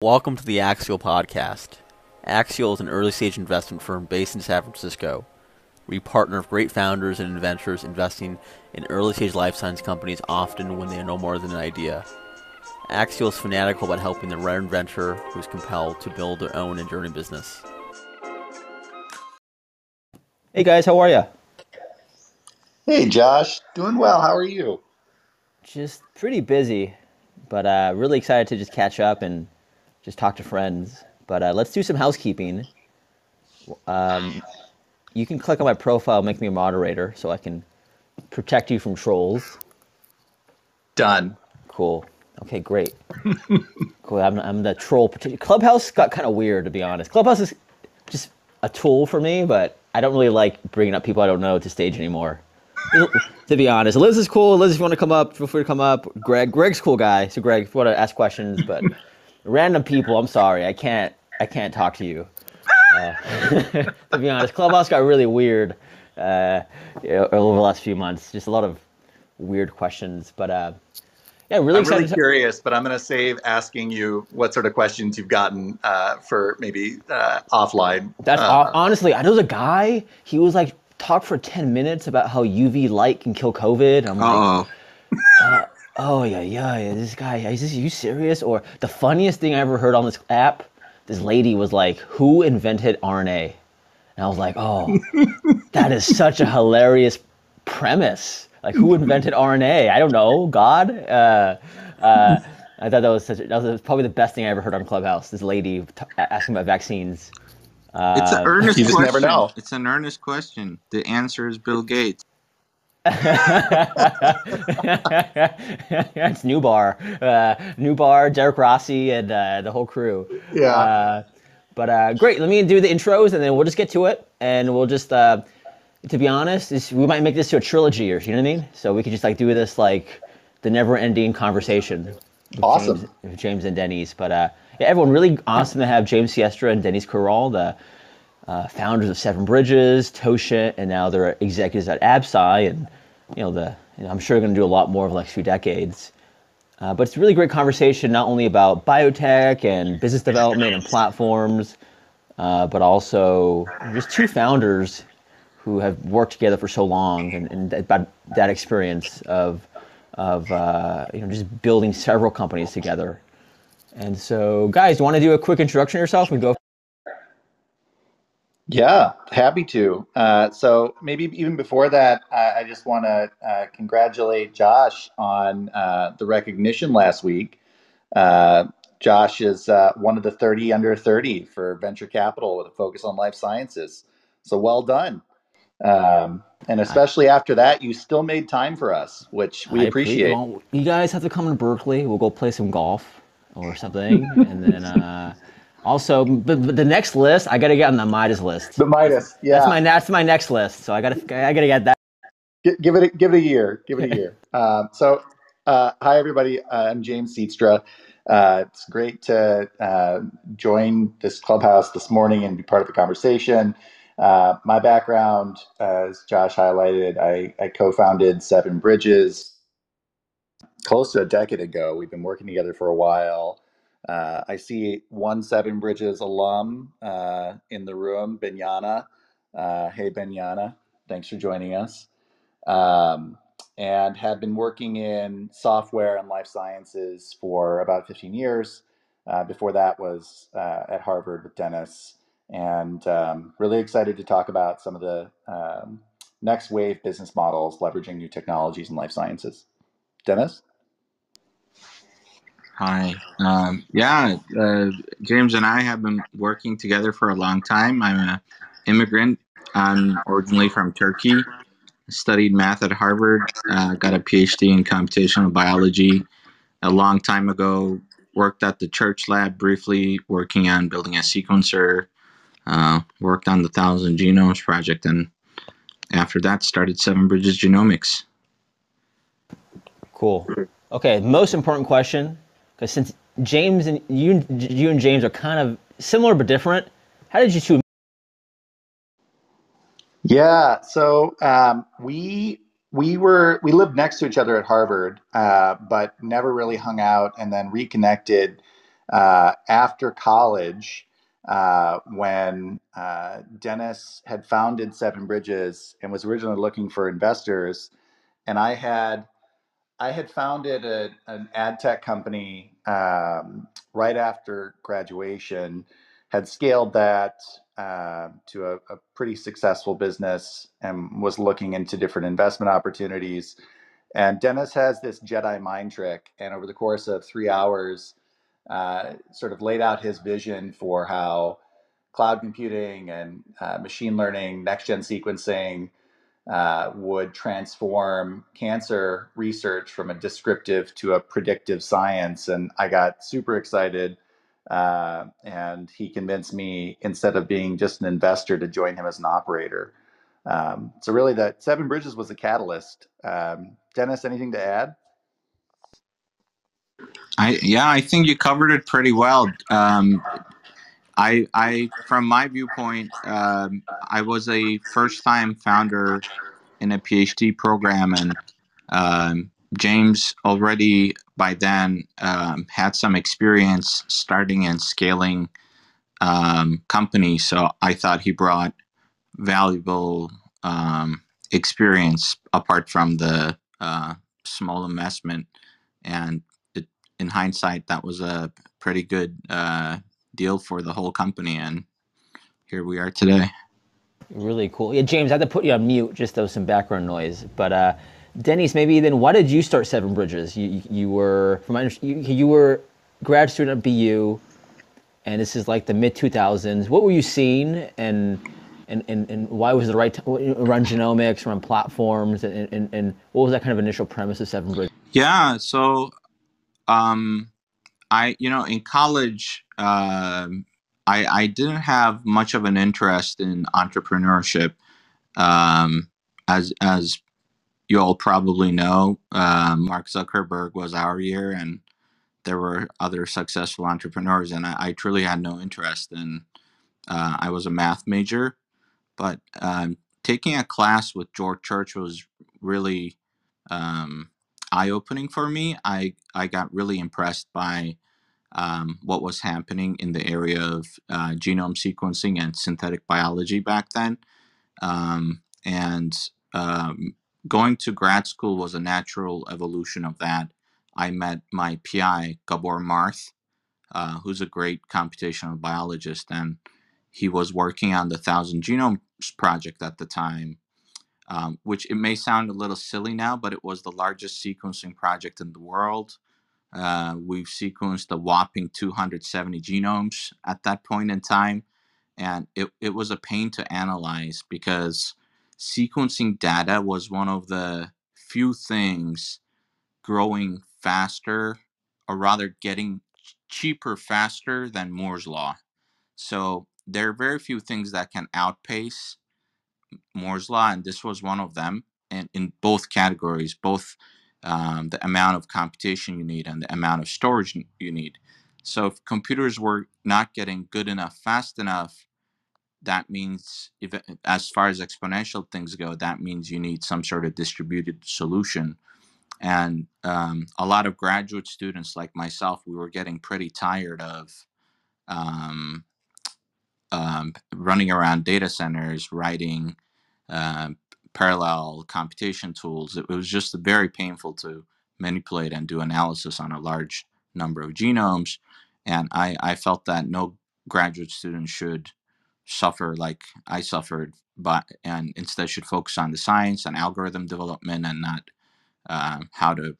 Welcome to the Axial Podcast. Axial is an early stage investment firm based in San Francisco. We partner with great founders and inventors investing in early stage life science companies often when they are no more than an idea. Axial is fanatical about helping the rare inventor who is compelled to build their own enduring business. Hey guys, how are you? Hey Josh, doing well. How are you? Just pretty busy, but uh, really excited to just catch up and just talk to friends. But uh, let's do some housekeeping. Um, you can click on my profile, make me a moderator, so I can protect you from trolls. Done. Cool. Okay, great. cool. I'm, I'm the troll. Clubhouse got kind of weird, to be honest. Clubhouse is just a tool for me, but I don't really like bringing up people I don't know to stage anymore. to be honest, Liz is cool. Liz, if you want to come up, feel free to come up. Greg, Greg's cool guy. So Greg, if you want to ask questions, but random people, I'm sorry, I can't, I can't talk to you. Uh, to be honest, Clubhouse got really weird uh, over the last few months. Just a lot of weird questions, but uh, yeah, really I'm really curious, but I'm going to save asking you what sort of questions you've gotten uh, for maybe uh, offline. That's Uh, honestly, I know the guy. He was like talked for ten minutes about how UV light can kill COVID. I'm like, Oh, yeah, yeah, yeah. This guy, is this you serious? Or the funniest thing I ever heard on this app, this lady was like, "Who invented RNA?" And I was like, oh, that is such a hilarious premise. Like, who invented RNA? I don't know. God. Uh, uh, I thought that was such. A, that was probably the best thing I ever heard on Clubhouse. This lady t- asking about vaccines. it's an Uh, earnest you just question. never know. It's an earnest question. The answer is Bill Gates. it's Noubar, uh, Noubar, Derek Rossi, and uh, the whole crew. Yeah. Uh, but uh, great. Let me do the intros, and then we'll just get to it, and we'll just. Uh, to be honest, this, we might make this to a trilogy, or you know what I mean. So we could just like do this like the never-ending conversation. Awesome. James, James and Denny's, but uh, yeah, everyone really awesome to have James Sietstra and Deniz Kural, the uh, founders of Seven Bridges, Totient, and now they're executives at Absci, and you know the you know, I'm sure going to do a lot more over the next few decades. Uh, but it's a really great conversation, not only about biotech and business development and platforms, uh, but also just two founders who have worked together for so long, and, and about that experience of of uh, you know just building several companies together. And so, guys, you want to do a quick introduction yourself? We go. Yeah, happy to. Uh, so maybe even before that, uh, I just want to uh, congratulate Josh on uh, the recognition last week. Uh, Josh is uh, one of the 30 under 30 for venture capital with a focus on life sciences. So well done. Um, and especially after that, you still made time for us, which we I appreciate. well, you guys have to come to Berkeley. We'll go play some golf or something, and then uh, also, but the next list, I got to get on the Midas list. The Midas, yeah. That's my that's my next list. So I got to I got to get that. Give it a, give it a year. Give it a year. Um, so, uh, hi everybody. Uh, I'm James Sietstra. Uh, it's great to uh, join this clubhouse this morning and be part of the conversation. Uh, my background, uh, as Josh highlighted, I, I co-founded Seven Bridges close to a decade ago. We've been working together for a while. Uh, I see one Seven Bridges alum uh, in the room, Benyana. Uh, hey, Benyana, thanks for joining us um, and had been working in software and life sciences for about 15 years. Uh, before that was uh, at Harvard with Dennis, and um, really excited to talk about some of the um, next wave business models leveraging new technologies in life sciences. Dennis? Hi. Um, yeah, uh, James and I have been working together for a long time. I'm an immigrant. I'm originally from Turkey. Studied math at Harvard. Uh, got a PhD in computational biology a long time ago. Worked at the Church Lab briefly, working on building a sequencer. Uh, worked on the Thousand Genomes project, and after that, started Seven Bridges Genomics. Cool. Okay, most important question, because since James and you, you and James are kind of similar but different, how did you two? Yeah, so um, we we were we lived next to each other at Harvard, uh, but never really hung out, and then reconnected uh, after college uh, when uh, Dennis had founded Seven Bridges and was originally looking for investors, and I had I had founded a, an ad tech company um, right after graduation, had scaled that uh, to a, a, pretty successful business, and was looking into different investment opportunities. And Dennis has this Jedi mind trick, and over the course of three hours, uh, sort of laid out his vision for how cloud computing and uh, machine learning, next gen sequencing uh, would transform cancer research from a descriptive to a predictive science. And I got super excited. Uh, and he convinced me instead of being just an investor to join him as an operator. Um, so really, that Seven Bridges was a catalyst. Um, Dennis, anything to add? I yeah, I think you covered it pretty well. Um, I I from my viewpoint, um, I was a first time founder in a PhD program, and um, James already by then um, had some experience starting and scaling um, companies. So I thought he brought valuable um, experience apart from the uh, small investment and in hindsight, that was a pretty good uh, deal for the whole company, and here we are today. Really cool. Yeah, James, I had to put you on mute just though some background noise. But uh, Dennis, maybe then, why did you start Seven Bridges? You you were from my you, you were grad student at BU, and this is like the mid two thousands. What were you seeing, and and, and, and why was the right time run genomics, run platforms, and, and, and what was that kind of initial premise of Seven Bridges? Yeah, so um, I, you know, in college, uh, I, I didn't have much of an interest in entrepreneurship. Um, as as you all probably know, uh, Mark Zuckerberg was our year, and there were other successful entrepreneurs, and I, I truly had no interest in. Uh, I was a math major, but um, taking a class with George Church was really um, eye opening for me. I I got really impressed by um, what was happening in the area of uh, genome sequencing and synthetic biology back then, um, and um, going to grad school was a natural evolution of that. I met my PI Gabor Marth, uh, who's a great computational biologist, and he was working on the Thousand Genomes project at the time um, which it may sound a little silly now, but it was the largest sequencing project in the world. Uh, we've sequenced a whopping 270 genomes at that point in time. And it, it was a pain to analyze because sequencing data was one of the few things growing faster, or rather getting cheaper faster than Moore's Law. So there are very few things that can outpace Moore's law, and this was one of them. And in both categories, both um, the amount of computation you need and the amount of storage you need. So if computers were not getting good enough, fast enough, that means if as far as exponential things go, that means you need some sort of distributed solution. And um, a lot of graduate students like myself, we were getting pretty tired of um, um, running around data centers, writing uh, parallel computation tools. It, was just very painful to manipulate and do analysis on a large number of genomes. And I, I felt that no graduate student should suffer like I suffered, but and instead should focus on the science and algorithm development and not uh, how to,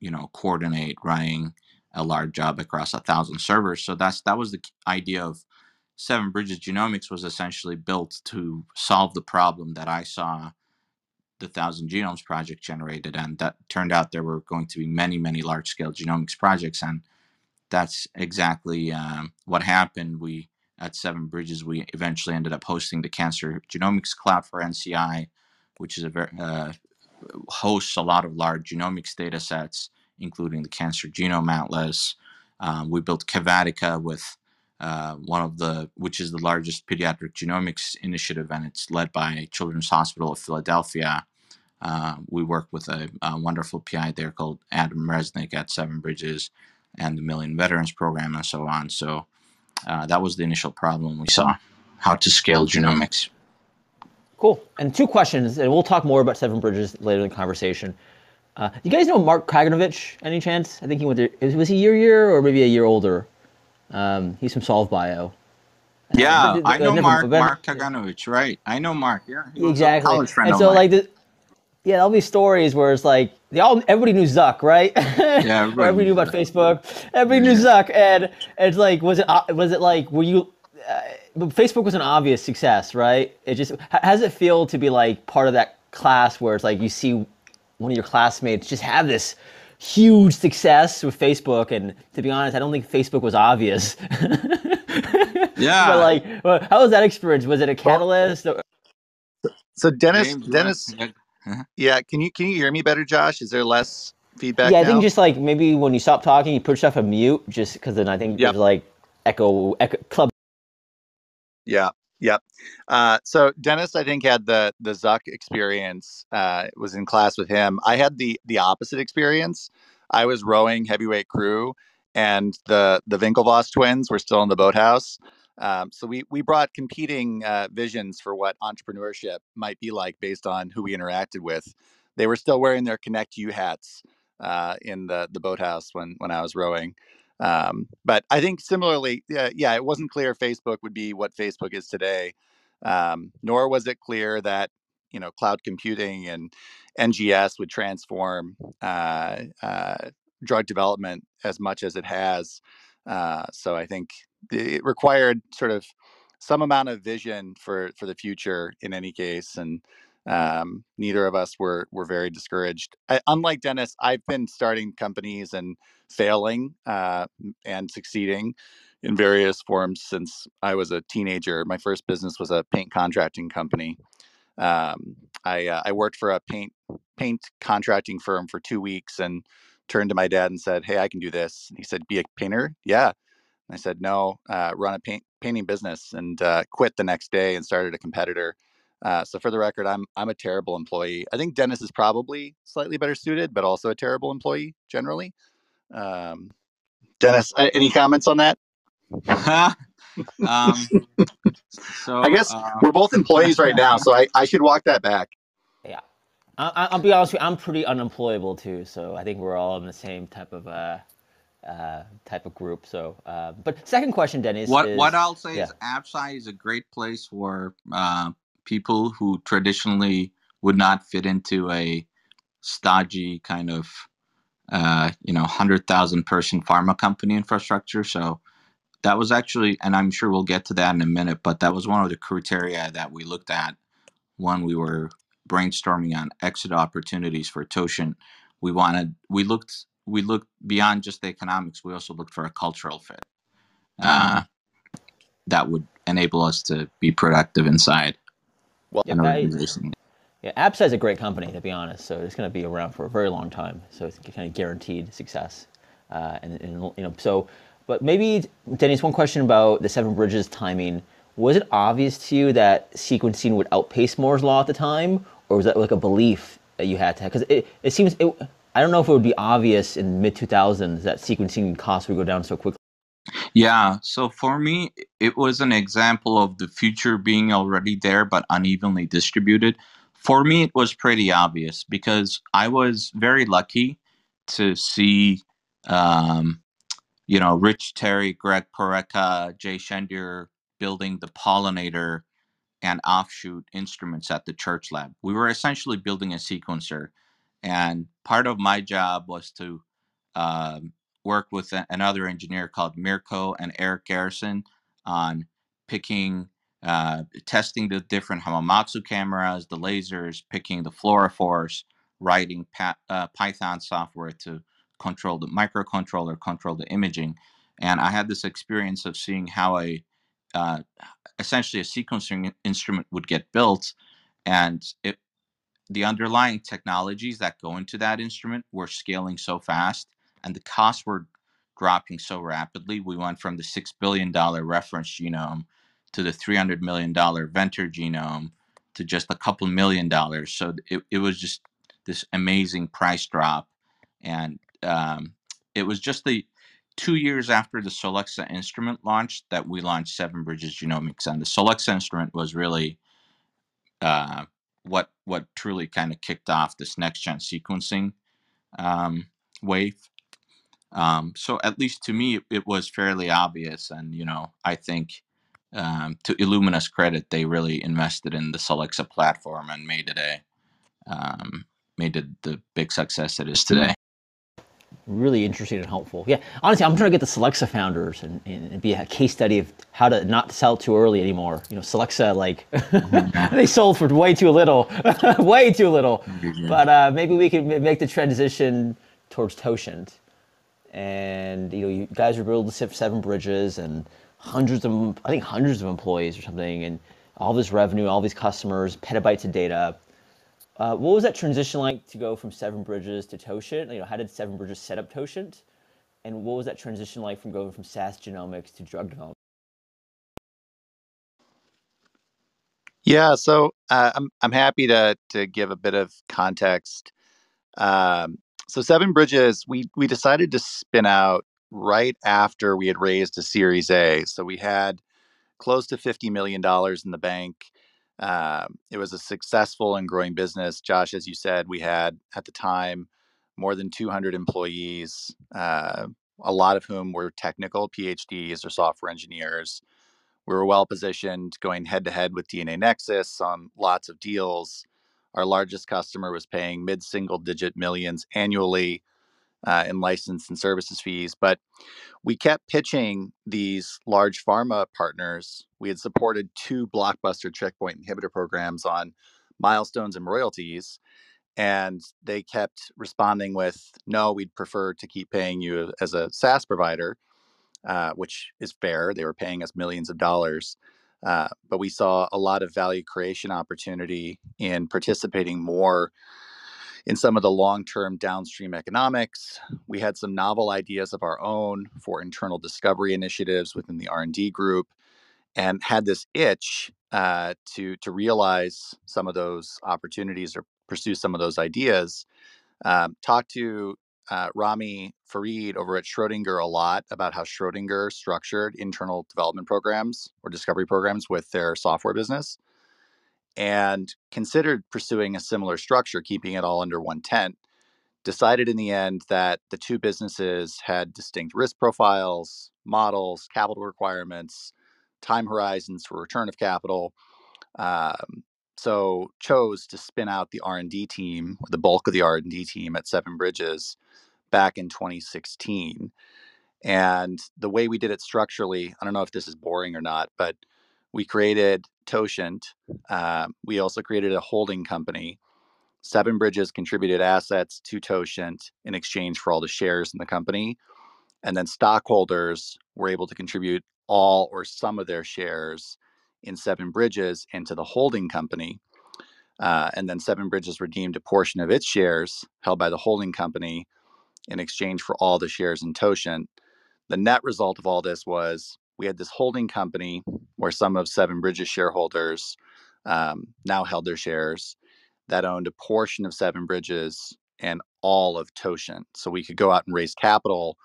you know, coordinate running a large job across a thousand servers. So that's that was the idea of Seven Bridges Genomics was essentially built to solve the problem that I saw the Thousand Genomes Project generated. And that turned out there were going to be many, many large scale genomics projects. And that's exactly um, what happened. We, at Seven Bridges, we eventually ended up hosting the Cancer Genomics Cloud for NCI, which is a very, uh, hosts a lot of large genomics data sets, including the Cancer Genome Atlas. Um, we built Cavatica with uh, one of the which is the largest pediatric genomics initiative, and it's led by Children's Hospital of Philadelphia. Uh, we work with a, a, wonderful PI there called Adam Resnick at Seven Bridges. and the Million Veterans Program and so on. So uh, that was the initial problem we saw: how to scale genomics. Cool. And two questions, and we'll talk more about Seven Bridges later in the conversation. Uh, you guys know Mark Kaganovich, any chance? I think he went there. Was he your year or maybe a year older? Um, he's from Solve Bio. Yeah, I know Mark Mark Kaganovich, right? I know Mark. Yeah, he was a Exactly. college friend and so like the, yeah, all these stories where it's like they all everybody knew Zuck, right? Yeah, Or everybody knew about Facebook. Everybody knew Zuck, and, and it's like, was it uh, was it like were you? Uh, but Facebook was an obvious success, right? It just how how does it feel to be like part of that class where it's like you see one of your classmates just have this huge success with Facebook, and to be honest, I don't think Facebook was obvious. yeah, but like, well, how was that experience? Was it a catalyst? Uh, or- So Dennis, James, Dennis, yeah. yeah, can you can you hear me better, Josh? Is there less feedback? yeah, I now? think just like maybe when you stop talking, you put yourself on mute, just because then I think Yep. there's like echo, echo club. Yeah, yep. Uh, so Dennis, I think had the the Zuck experience. Uh, was in class with him. I had the the opposite experience. I was rowing heavyweight crew, and the the Winklevoss twins were still in the boathouse. Um, so we we brought competing uh, visions for what entrepreneurship might be like based on who we interacted with. They were still wearing their Connect U hats uh, in the the boathouse when when I was rowing. Um, but I think similarly, yeah, yeah, it wasn't clear Facebook would be what Facebook is today, um, nor was it clear that you know cloud computing and NGS would transform uh, uh, drug development as much as it has. Uh, so I think it required sort of some amount of vision for for the future in any case, and um, neither of us were were very discouraged. I, unlike Dennis, I've been starting companies and failing uh, and succeeding in various forms since I was a teenager. My first business was a paint contracting company. Um, I uh, I worked for a paint paint contracting firm for two weeks and turned to my dad and said, "Hey, I can do this." And he said, "Be a painter?" Yeah. I said, "No, uh, run a paint painting business," and uh, quit the next day and started a competitor. Uh, so for the record, I'm I'm a terrible employee. I think Dennis is probably slightly better suited, but also a terrible employee generally. Um, Dennis, a- any comments on that? um, so I guess uh, we're both employees right now, so I, I should walk that back. Yeah, I, I- I'll be honest with you, I'm pretty unemployable too, so I think we're all in the same type of uh, uh, type of group. So, uh, but second question, Dennis. what is, what I'll say yeah. is Absci is a great place for uh, people who traditionally would not fit into a stodgy kind of uh, you know hundred thousand person pharma company infrastructure. So that was actually, and I'm sure we'll get to that in a minute, but that was one of the criteria that we looked at when we were brainstorming on exit opportunities for Totient. We wanted, we looked, we looked beyond just the economics. We also looked for a cultural fit uh, that would enable us to be productive inside an Yeah, organization. Yeah, Absci is a great company to be honest. So it's going to be around for a very long time. So it's kind of guaranteed success. Uh, and, and you know, so but maybe Dennis, one question about the Seven Bridges timing. Was it obvious to you that sequencing would outpace Moore's law at the time, or was that like a belief that you had to have? Because it, it seems it, I don't know if it would be obvious in mid 2000s that sequencing costs would go down so quickly. Yeah, so for me, it was an example of the future being already there but unevenly distributed. For me, it was pretty obvious because I was very lucky to see, um, you know, Rich Terry, Greg Porreca, Jay Shendure building the Polonator and offshoot instruments at the church lab. We were essentially building a sequencer, and part of my job was to um, work with a- another engineer called Mirko and Eric Garrison on picking, uh, testing the different Hamamatsu cameras, the lasers, picking the fluorophores, writing pa- uh, Python software to control the microcontroller, control the imaging. And I had this experience of seeing how a uh, essentially a sequencing instrument would get built and it the underlying technologies that go into that instrument were scaling so fast and the costs were dropping so rapidly we went from the six billion dollar reference genome to the 300 million dollar venture genome to just a couple million dollars so it, it was just this amazing price drop and um, it was just the two years after the Solexa instrument launched that we launched Seven Bridges Genomics, and the Solexa instrument was really uh, what what truly kind of kicked off this next gen sequencing um, wave. Um, so at least to me, it, it, was fairly obvious, and you know, I think um, to Illumina's credit, they really invested in the Solexa platform and made it a um, made it the big success it is today really interesting and helpful. Yeah, honestly, I'm trying to get the Solexa founders and, and be a case study of how to not sell too early anymore. You know, Solexa like they sold for way too little, way too little. But uh, maybe we could make the transition towards Totient. And you know, you guys are building seven bridges and hundreds of, I think hundreds of employees or something, and all this revenue, all these customers, petabytes of data. Uh, what was that transition like to go from Seven Bridges to Totient? You know, how did Seven Bridges set up Totient? And what was that transition like from going from SAS genomics to drug development? Yeah, so uh, I'm I'm happy to to give a bit of context. Um, so Seven Bridges, we we decided to spin out right after we had raised a Series A. So we had close to fifty million dollars in the bank. Um, it was a successful and growing business. Josh, as you said, we had at the time more than 200 employees, uh, a lot of whom were technical PhDs or software engineers. We were well positioned going head to head with DNAnexus on lots of deals. Our largest customer was paying mid single digit millions annually uh, in license and services fees. But we kept pitching these large pharma partners. We had supported two blockbuster checkpoint inhibitor programs on milestones and royalties. And they kept responding with, no, we'd prefer to keep paying you as a SaaS provider, uh, which is fair. They were paying us millions of dollars. Uh, but we saw a lot of value creation opportunity in participating more in some of the long-term downstream economics. We had some novel ideas of our own for internal discovery initiatives within the R&D group, and had this itch uh, to to realize some of those opportunities or pursue some of those ideas. Um, talked to uh, Ramy Farid over at Schrodinger a lot about how Schrodinger structured internal development programs or discovery programs with their software business and considered pursuing a similar structure, keeping it all under one tent. Decided in the end that the two businesses had distinct risk profiles, models, capital requirements, time horizons for return of capital. Um, so chose to spin out the R&D team, the bulk of the R&D team at Seven Bridges back in 2016. And the way we did it structurally, I don't know if this is boring or not, but we created Totient. Uh, we also created a holding company. Seven Bridges contributed assets to Totient in exchange for all the shares in the company. And then stockholders were able to contribute all or some of their shares in Seven Bridges into the holding company. Uh, and then Seven Bridges redeemed a portion of its shares held by the holding company in exchange for all the shares in Totient. The net result of all this was we had this holding company where some of Seven Bridges shareholders um, now held their shares that owned a portion of Seven Bridges and all of Totient. So we could go out and raise capital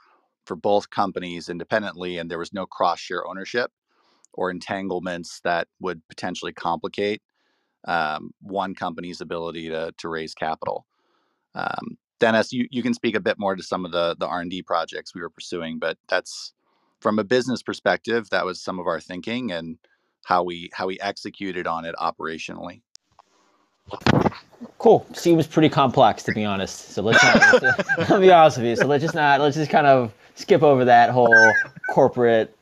for both companies independently, and there was no cross share ownership or entanglements that would potentially complicate um, one company's ability to, to raise capital. Um, Dennis, you, you can speak a bit more to some of the, the R&D projects we were pursuing, but that's from a business perspective, that was some of our thinking and how we how we executed on it operationally. Cool. Seems pretty complex to be honest. So let's not, let's, I'll be honest with you. So let's just not let's just kind of skip over that whole corporate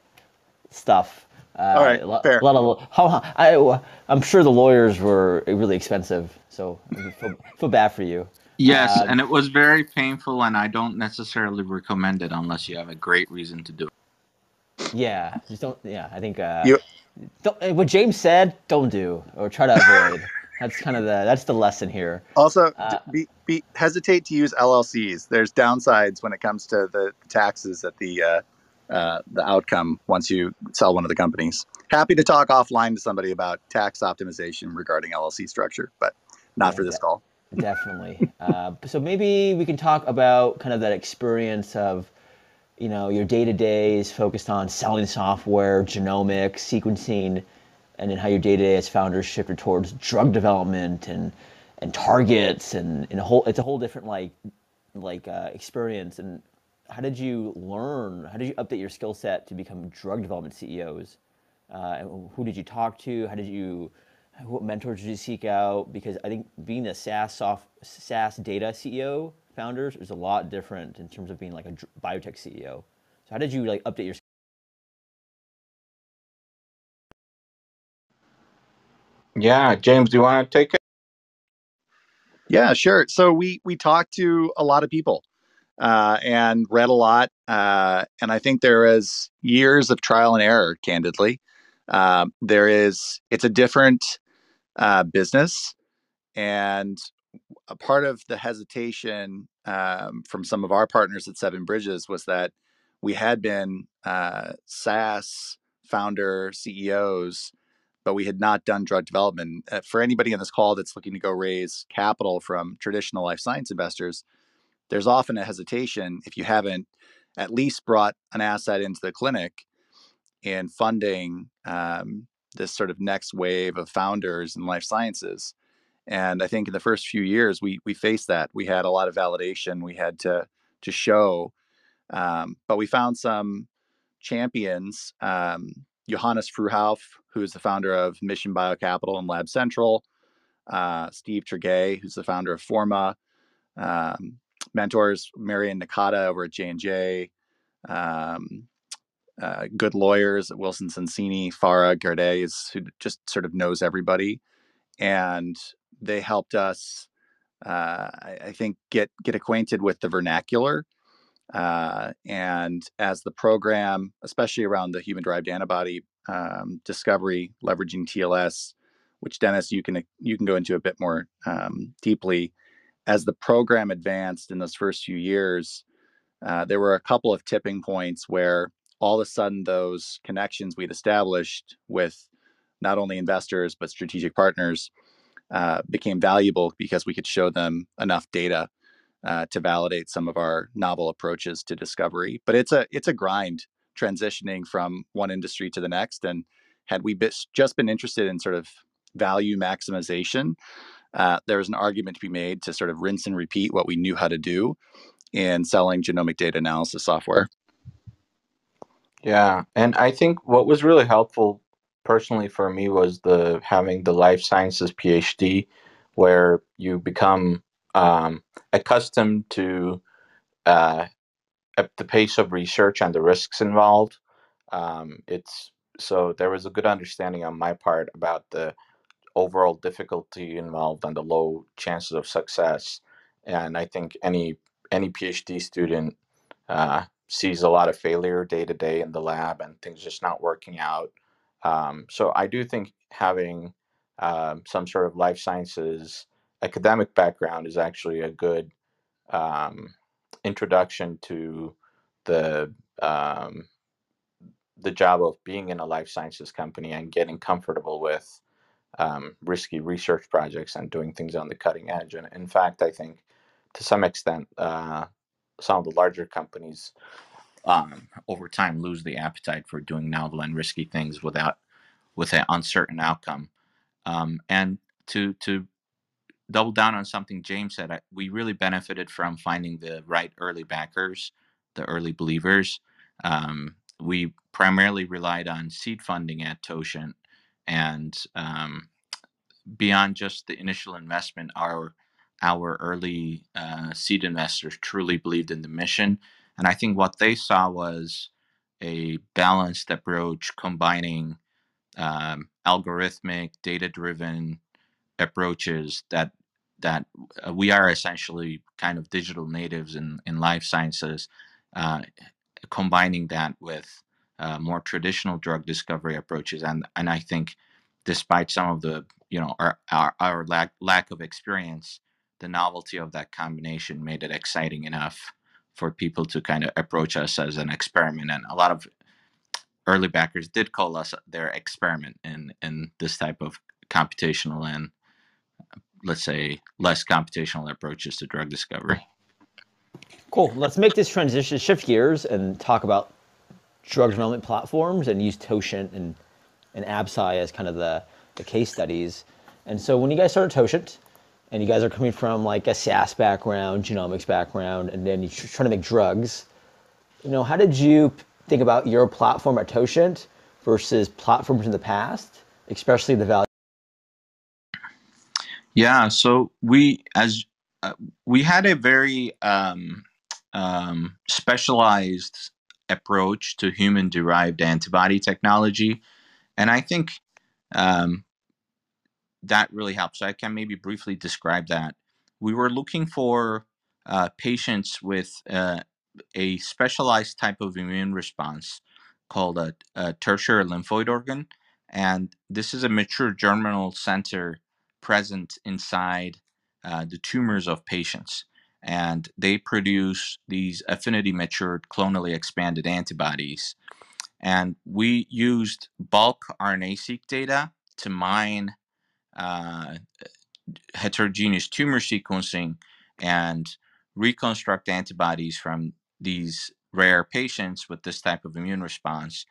stuff. Uh, All right, a, fair. A lot of how I I'm sure the lawyers were really expensive, so I feel, feel bad for you. Yes, uh, and it was very painful, and I don't necessarily recommend it unless you have a great reason to do it. Yeah, just don't. Yeah, I think uh, you, don't, what James said, don't do or try to avoid. that's kind of the that's the lesson here. Also, uh, be, be hesitate to use LLCs. There's downsides when it comes to the taxes at the uh, the outcome once you sell one of the companies. Happy to talk offline to somebody about tax optimization regarding LLC structure, but not yeah, for this call. Definitely. uh, so maybe we can talk about kind of that experience of you know, your day to day is focused on selling software, genomics, sequencing, and then how your day to day as founders shifted towards drug development and and targets and, and a whole it's a whole different like like uh, experience and how did you learn how did you update your skill set to become drug development ceos uh, who did you talk to? How did you what mentors did you seek out? Because i think being a saas soft saas data ceo founders is a lot different in terms of being like a biotech ceo so how did you like update your yeah james do you want to take it? Yeah, sure. So we we talked to a lot of people uh, and read a lot, uh, and I think there is years of trial and error. Candidly, uh, there is. It's a different uh, business, and a part of the hesitation um, from some of our partners at Seven Bridges was that we had been uh, SaaS founder CEOs but we had not done drug development. Uh, for anybody on this call that's looking to go raise capital from traditional life science investors, there's often a hesitation if you haven't at least brought an asset into the clinic in funding um, this sort of next wave of founders in life sciences. And I think in the first few years, we we faced that. We had a lot of validation. We had to to show, um, but we found some champions um, Johannes Fruhauf, who is the founder of Mission Biocapital and Lab Central, uh, Steve Tregay, who's the founder of Forma, um, mentors Marion Nakada over at J&J, um, uh, good lawyers Wilson Sonsini, Farah Gardez, who just sort of knows everybody. And they helped us, uh, I, I, think, get get acquainted with the vernacular uh, and as the program, especially around the human derived antibody um, discovery, leveraging TLS, which Dennis, you can you can go into a bit more um, deeply. As the program advanced in those first few years, uh, there were a couple of tipping points where all of a sudden those connections we'd established with not only investors but strategic partners uh, became valuable because we could show them enough data uh, to validate some of our novel approaches to discovery. But it's a it's a grind transitioning from one industry to the next. And had we just been interested in sort of value maximization, uh, there's an argument to be made to sort of rinse and repeat what we knew how to do in selling genomic data analysis software. Yeah, and I think what was really helpful personally for me was the having the life sciences PhD, where you become um, accustomed to uh, the pace of research and the risks involved. Um, it's so there was a good understanding on my part about the overall difficulty involved and the low chances of success. And I think any any PhD student uh, sees a lot of failure day to day in the lab and things just not working out. Um, so I do think having um, some sort of life sciences academic background is actually a good um, introduction to the um, the job of being in a life sciences company and getting comfortable with um, risky research projects and doing things on the cutting edge. And in fact, I think to some extent, uh, some of the larger companies um, over time lose the appetite for doing novel and risky things without with an uncertain outcome. Um, and to to double down on something James said. I, we really benefited from finding the right early backers, the early believers. Um, we primarily relied on seed funding at Totient, and um, beyond just the initial investment, our our early uh, seed investors truly believed in the mission, and I think what they saw was a balanced approach combining um, algorithmic, data-driven approaches that that uh, we are essentially kind of digital natives in, in life sciences, uh, combining that with uh, more traditional drug discovery approaches. And, and I think despite some of the, you know, our, our, our lack, lack of experience, the novelty of that combination made it exciting enough for people to kind of approach us as an experiment. And a lot of early backers did call us their experiment in, in this type of computational and let's say less computational approaches to drug discovery Cool. Let's make this transition, shift gears, and talk about drug development platforms and use Totient and, and Absci as kind of the, the case studies. And so when you guys started Totient, and you guys are coming from like a SAS background, genomics background, and then you're trying to make drugs, you know, how did you think about your platform at Totient versus platforms in the past, especially the value? Yeah, so we as uh, we had a very um, um, specialized approach to human-derived antibody technology, and I think um, that really helps. So I can maybe briefly describe that. We were looking for uh, patients with uh, a specialized type of immune response called a, a, tertiary lymphoid organ, and this is a mature germinal center present inside uh, the tumors of patients. And they produce these affinity matured clonally expanded antibodies. And we used bulk RNA seq data to mine uh, heterogeneous tumor sequencing and reconstruct antibodies from these rare patients with this type of immune response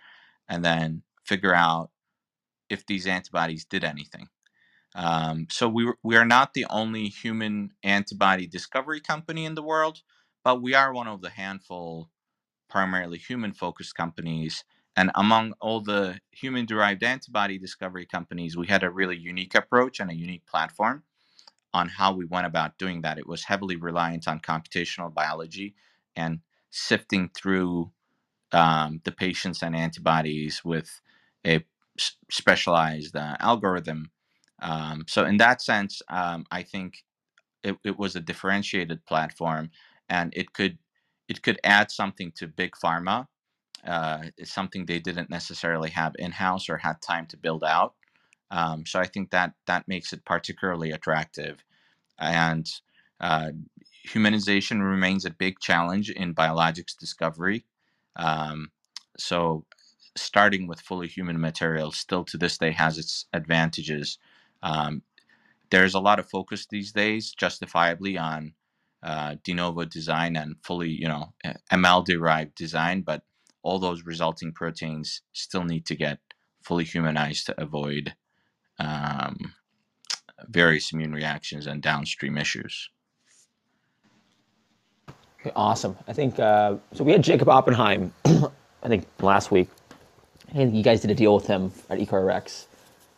and then figure out if these antibodies did anything. Um, so we, we are not the only human antibody discovery company in the world, but we are one of the handful primarily human focused companies and among all the human derived antibody discovery companies, we had a really unique approach and a unique platform on how we went about doing that. It was heavily reliant on computational biology and sifting through um, the patients and antibodies with a specialized uh, algorithm. Um, so, in that sense, um, I think it, it was a differentiated platform, and it could it could add something to big pharma uh, something they didn't necessarily have in house or had time to build out. Um, so I think that that makes it particularly attractive. And uh, humanization remains a big challenge in biologics discovery. Um, so starting with fully human materials still to this day has its advantages. Um, there's a lot of focus these days, justifiably, on uh, de novo design and fully, you know, ML derived design, but all those resulting proteins still need to get fully humanized to avoid um, various immune reactions and downstream issues. Okay, awesome. I think uh, so. We had Jacob Oppenheim, I think last week, I think you guys did a deal with him at EQRx,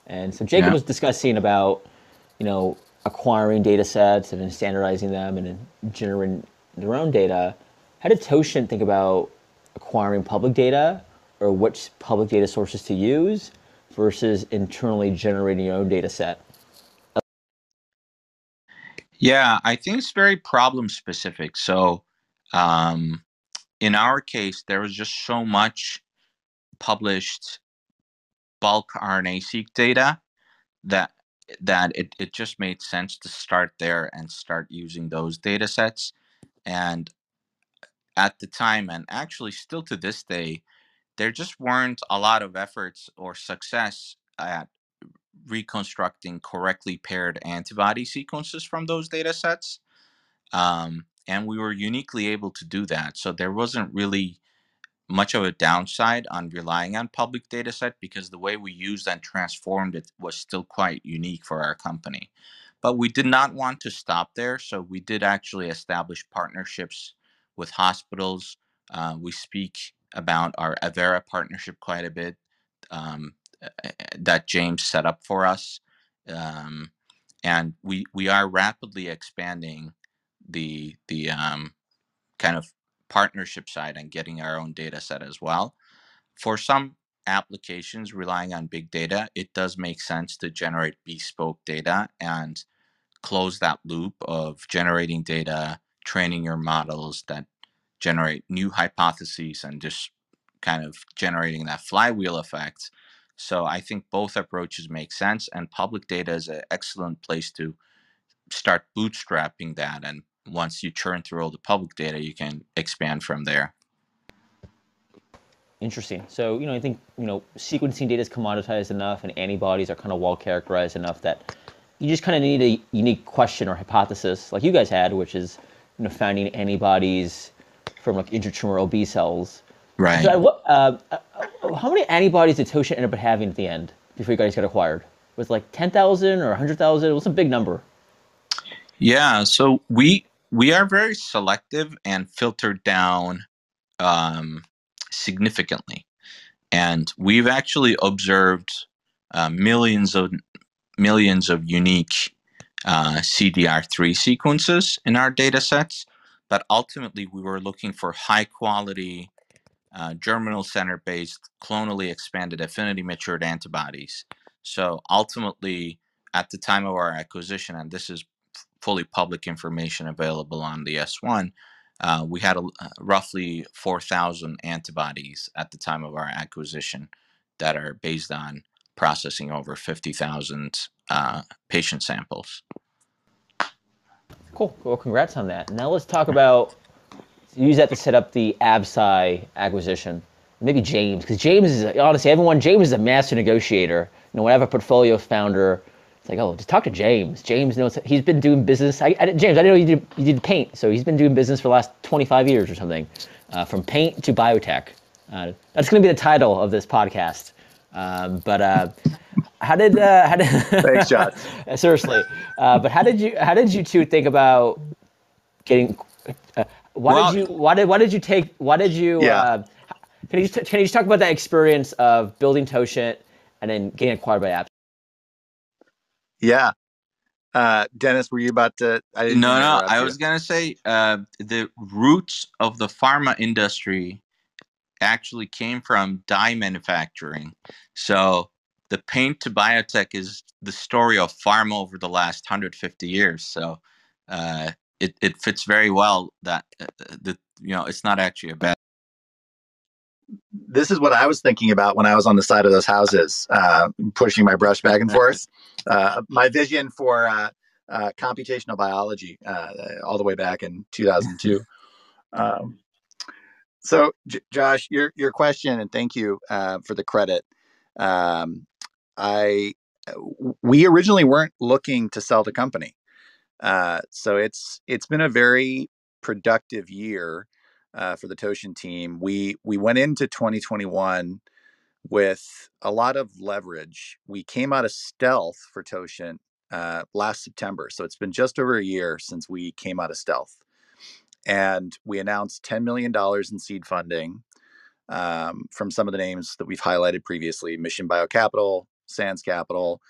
and so Jacob yeah. was discussing about, you know, acquiring data sets and then standardizing them and then generating their own data. How did Totient think about acquiring public data or which public data sources to use versus internally generating your own data set? Yeah, I think it's very problem specific. So, um, in our case, there was just so much published bulk RNA-seq data that that it, it just made sense to start there and start using those data sets. And at the time and actually still to this day there just weren't a lot of efforts or success at reconstructing correctly paired antibody sequences from those data sets um, and we were uniquely able to do that so there wasn't really much of a downside on relying on public data set because the way we used and transformed it was still quite unique for our company but we did not want to stop there so we did actually establish partnerships with hospitals. Uh, we speak about our Avera partnership quite a bit um, that James set up for us. Um, and we, we are rapidly expanding the, the um, kind of partnership side and getting our own data set as well. For some applications relying on big data, it does make sense to generate bespoke data and close that loop of generating data, training your models that generate new hypotheses and just kind of generating that flywheel effect. So I think both approaches make sense, and public data is an excellent place to start bootstrapping that. And once you churn through all the public data, you can expand from there. Interesting. So you know, I think you know, sequencing data is commoditized enough, and antibodies are kind of well characterized enough that you just kind of need a unique question or hypothesis, like you guys had, which is you know, finding antibodies from like intratumoral B cells. Right. So, what, uh, uh, how many antibodies did Totient end up having at the end before you guys got acquired? Was it like ten thousand or hundred thousand? It was a big number. Yeah, so we we are very selective and filtered down um, significantly, and we've actually observed uh, millions of millions of unique uh, CDR3 sequences in our data sets. But ultimately, we were looking for high quality uh, germinal center based clonally expanded affinity matured antibodies. So ultimately, at the time of our acquisition, and this is fully public information available on the S1, uh, we had a, uh, roughly 4,000 antibodies at the time of our acquisition that are based on processing over 50,000 uh, patient samples. Cool. Well, congrats on that. Now let's talk about use that to set up the Absci acquisition. Maybe James, because James is honestly everyone. James is a master negotiator. You know, I have a portfolio founder, it's like, oh, just talk to James. James knows he's been doing business. I, I James, I didn't know you did you did paint, so he's been doing business for the last 25 years or something, uh, from paint to biotech. Uh, that's going to be the title of this podcast. Um, but uh, how did uh, how did Thanks, Josh. seriously? Uh, but how did you how did you two think about getting? Uh, why Well- did you why did why did you take why did you? Yeah. Uh, can you just, can you just talk about that experience of building Totient and then getting acquired by? Yeah. Uh, Deniz, were you about to? I didn't No, no, I you. was gonna say uh, the roots of the pharma industry actually came from dye manufacturing. So the paint to biotech is the story of pharma over the last 150 years. So uh, it it fits very well that uh, the you know it's not actually a bad. This is what I was thinking about when I was on the side of those houses, uh, pushing my brush back and forth. Uh, my vision for uh, uh, computational biology, uh, all the way back in 2002. um, so, J- Josh, your your question, and thank you uh, for the credit. Um, I we originally weren't looking to sell the company, uh, so it's it's been a very productive year uh, for the Totient team. We we went into 2021 with a lot of leverage. We came out of stealth for Totient uh, last September, so it's been just over a year since we came out of stealth, and we announced 10 million dollars in seed funding um, from some of the names that we've highlighted previously: Mission Biocapital, Sands Capital.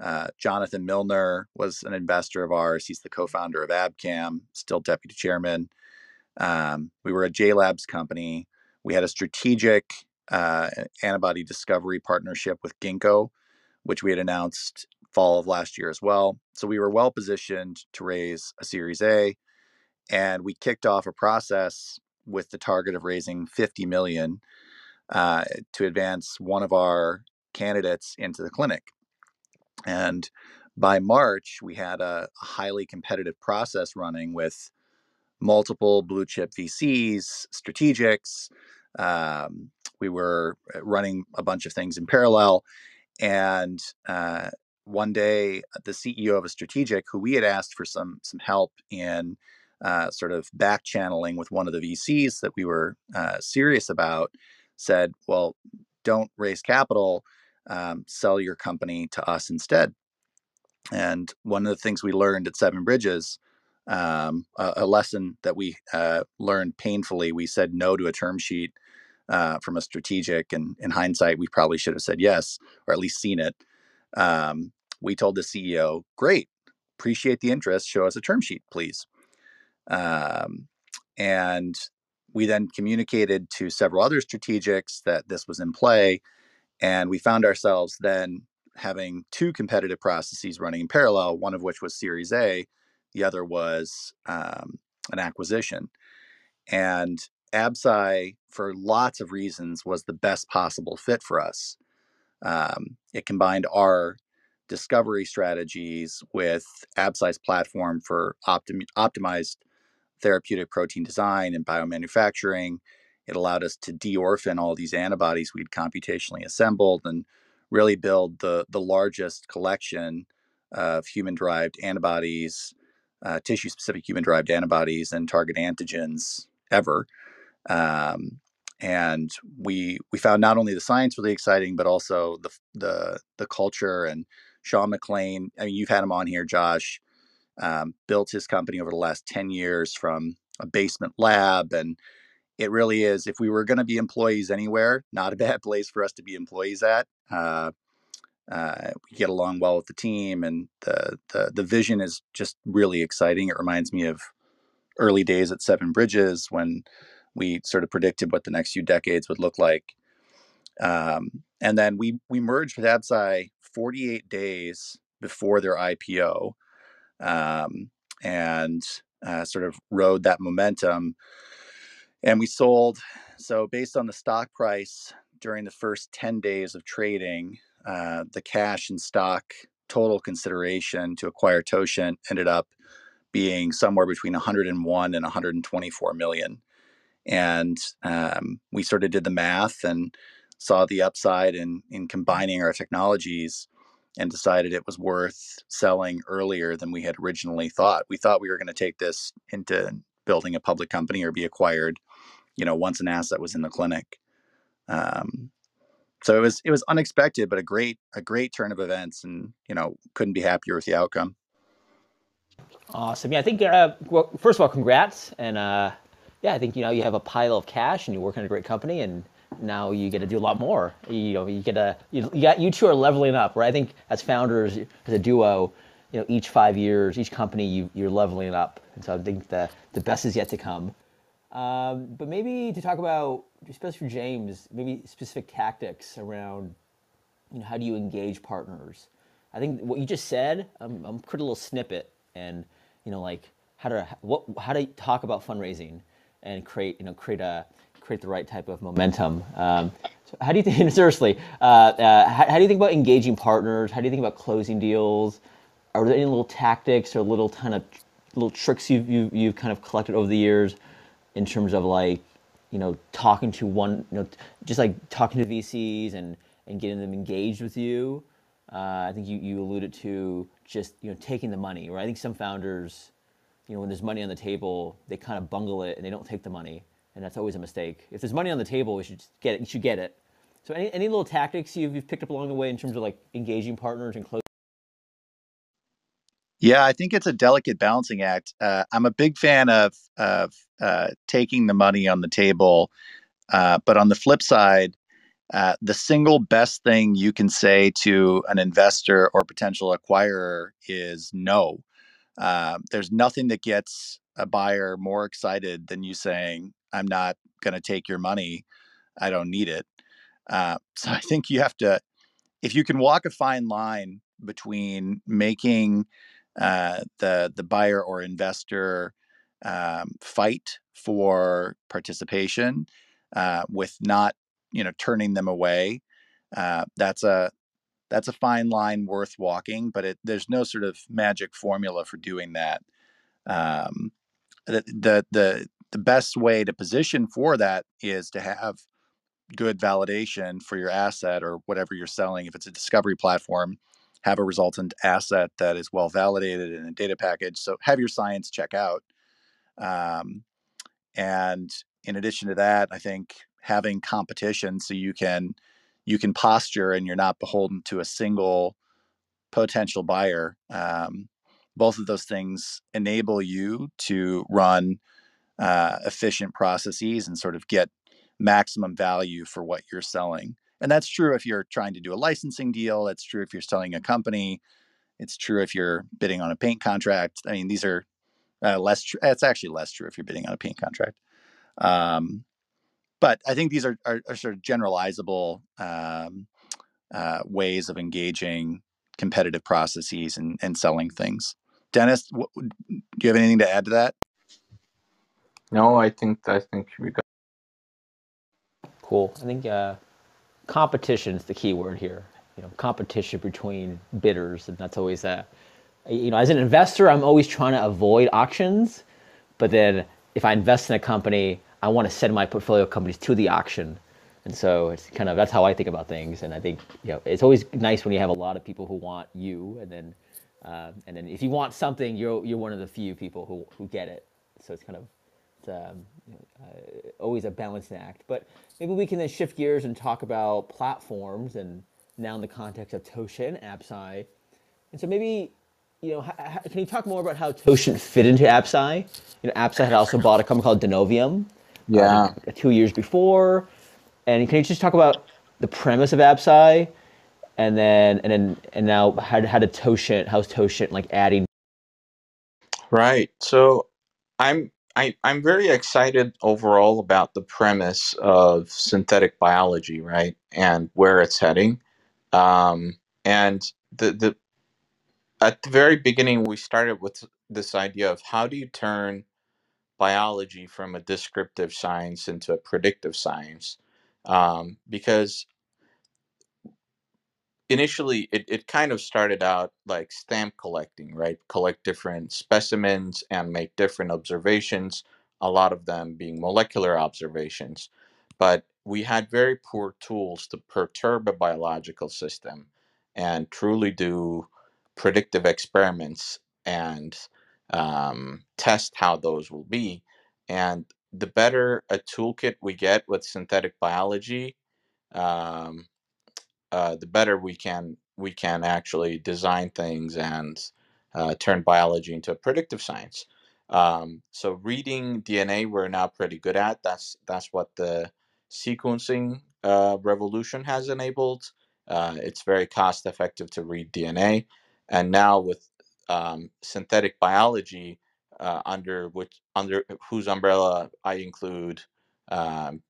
Uh, Jonathan Milner was an investor of ours. He's the co-founder of Abcam, still deputy chairman. Um, we were a J Labs company. We had a strategic uh, antibody discovery partnership with Ginkgo, which we had announced fall of last year as well. So we were well positioned to raise a Series A, and we kicked off a process with the target of raising 50 million uh, to advance one of our candidates into the clinic. And by March, we had a, a highly competitive process running with multiple blue chip VCs, strategics. Um, we were uh, running a bunch of things in parallel. And uh, one day, the CEO of a strategic who we had asked for some some help in uh, sort of back channeling with one of the VCs that we were uh, serious about said, "Well, don't raise capital, um, sell your company to us instead." And one of the things we learned at Seven Bridges um, a, a lesson that we uh, learned painfully. We said no to a term sheet uh, from a strategic, and in hindsight, we probably should have said yes, or at least seen it. Um, we told the CEO, "Great, appreciate the interest. Show us a term sheet, please." Um, and we then communicated to several other strategics that this was in play, and we found ourselves then having two competitive processes running in parallel. One of which was Series A, the other was um, an acquisition. And Absci, for lots of reasons, was the best possible fit for us. Um, it combined our discovery strategies with Absci's platform for optim- optimized therapeutic protein design and biomanufacturing. It allowed us to de-orphan all these antibodies we'd computationally assembled and really build the the largest collection of human-derived antibodies uh, tissue specific human derived antibodies and target antigens ever. Um, and we we found not only the science really exciting, but also the the the culture and Sean McClain. I mean, you've had him on here, Josh. Um, built his company over the last ten years from a basement lab, and it really is. If we were going to be employees anywhere, not a bad place for us to be employees at. Uh, uh, we get along well with the team, and the, the the vision is just really exciting. It reminds me of early days at Seven Bridges when we sort of predicted what the next few decades would look like. Um, and then we we merged with Absci 48 days before their IPO, um, and uh, sort of rode that momentum. And we sold. So based on the stock price during the first 10 days of trading, uh, the cash and stock total consideration to acquire Totient ended up being somewhere between 101 and 124 million. And um, we sort of did the math and saw the upside in in combining our technologies and decided it was worth selling earlier than we had originally thought. We thought we were going to take this into building a public company or be acquired, you know, once an asset was in the clinic. Um, so it was it was unexpected, but a great a great turn of events, and you know couldn't be happier with the outcome. Awesome. Yeah, I think. Uh, well, first of all, congrats, and uh, yeah, I think you know you have a pile of cash, and you work in a great company, and now you get to do a lot more. You know, you get to you, you got you two are leveling up, right? I think as founders, as a duo, you know, each five years, each company, you you're leveling up, and so I think the the best is yet to come. Um, but maybe to talk about, especially for James, maybe specific tactics around, you know, how do you engage partners? I think what you just said, I'm, I'm a little snippet, and you know, like how to what how to talk about fundraising and create you know create a create the right type of momentum. Um, so how do you think seriously? Uh, uh, how, how, do you think about engaging partners? How do you think about closing deals? Are there any little tactics or little kind of little tricks you've, you, you've kind of collected over the years in terms of like you know talking to one you know just like talking to VCs and and getting them engaged with you. Uh, I think you, you alluded to just you know taking the money, right? I think some founders, you know, when there's money on the table, they kind of bungle it and they don't take the money, and that's always a mistake. If there's money on the table, you should get it. You should get it. So any, any little tactics you've, you've picked up along the way in terms of like engaging partners and closing yeah, I think it's a delicate balancing act. Uh, I'm a big fan of of uh, taking the money on the table, uh, but on the flip side, uh, the single best thing you can say to an investor or potential acquirer is no. Uh, there's nothing that gets a buyer more excited than you saying, "I'm not going to take your money. I don't need it." Uh, so I think you have to, if you can walk a fine line between making uh, the the buyer or investor um, fight for participation uh, with not you know turning them away. Uh, that's a that's a fine line worth walking, but it, there's no sort of magic formula for doing that. Um, the, the the the best way to position for that is to have good validation for your asset or whatever you're selling. If it's a discovery platform, have a resultant asset that is well validated in a data package. So have your science check out. Um, and in addition to that, I think having competition so you can you can posture and you're not beholden to a single potential buyer. Um, both of those things enable you to run uh, efficient processes and sort of get maximum value for what you're selling. And that's true if you're trying to do a licensing deal. That's true if you're selling a company. It's true if you're bidding on a paint contract. I mean, these are uh, less. Tr- it's actually less true if you're bidding on a paint contract. Um, but I think these are, are, are sort of generalizable um, uh, ways of engaging competitive processes and, and selling things. Deniz, do you have anything to add to that? No, I think I think we got. Cool. I think uh, competition is the key word here. You know, competition between bidders, and that's always a. You know, as an investor, I'm always trying to avoid auctions, but then if I invest in a company, I want to send my portfolio companies to the auction, and so it's kind of that's how I think about things. And I think you know it's always nice when you have a lot of people who want you, and then Um, and then if you want something, you're you're one of the few people who who get it. So it's kind of it's, um, uh, always a balancing act. But maybe we can then shift gears and talk about platforms and now in the context of Totient and Absci. And so maybe you know, can you talk more about how Totient fit into Absci? You know, Absci had also bought a company called Denovium. Yeah. Um, two years before, and can you just talk about the premise of Absci, and then and then and now how how did Totient, how's Totient like adding? Right. So, I'm I, I'm very excited overall about the premise of synthetic biology, right, and where it's heading. Um, and the the at the very beginning, we started with this idea of how do you turn biology from a descriptive science into a predictive science? Um, because initially it, it kind of started out like stamp collecting, right? Collect different specimens and make different observations, a lot of them being molecular observations. But we had very poor tools to perturb a biological system and truly do predictive experiments and um, test how those will be. And the better a toolkit we get with synthetic biology, um, uh, the better we can we can actually design things and uh, turn biology into a predictive science. Um, so reading DNA, we're now pretty good at. That's that's what the sequencing uh, revolution has enabled. Uh, it's very cost effective to read DNA, and now with um, synthetic biology, uh, under which under whose umbrella I include um,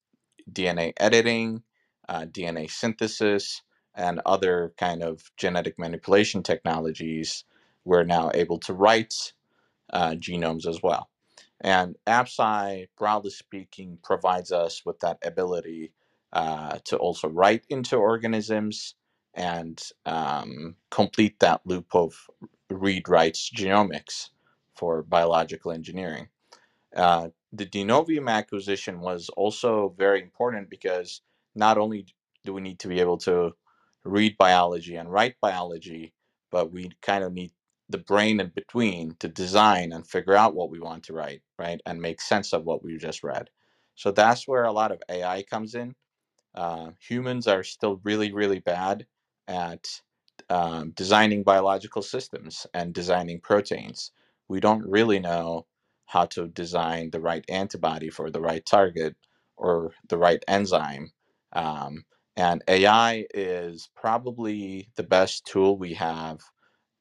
DNA editing, DNA synthesis, and other kind of genetic manipulation technologies, we're now able to write uh, genomes as well. And Absci, broadly speaking, provides us with that ability uh, to also write into organisms and um, complete that loop of read writes genomics for biological engineering. Uh, the Denovium acquisition was also very important because not only do we need to be able to read biology and write biology, but we kind of need the brain in between to design and figure out what we want to write, right? And make sense of what we just read. So that's where a lot of AI comes in. Uh, humans are still really, really bad at um, designing biological systems and designing proteins. We don't really know how to design the right antibody for the right target or the right enzyme. Um, and AI is probably the best tool we have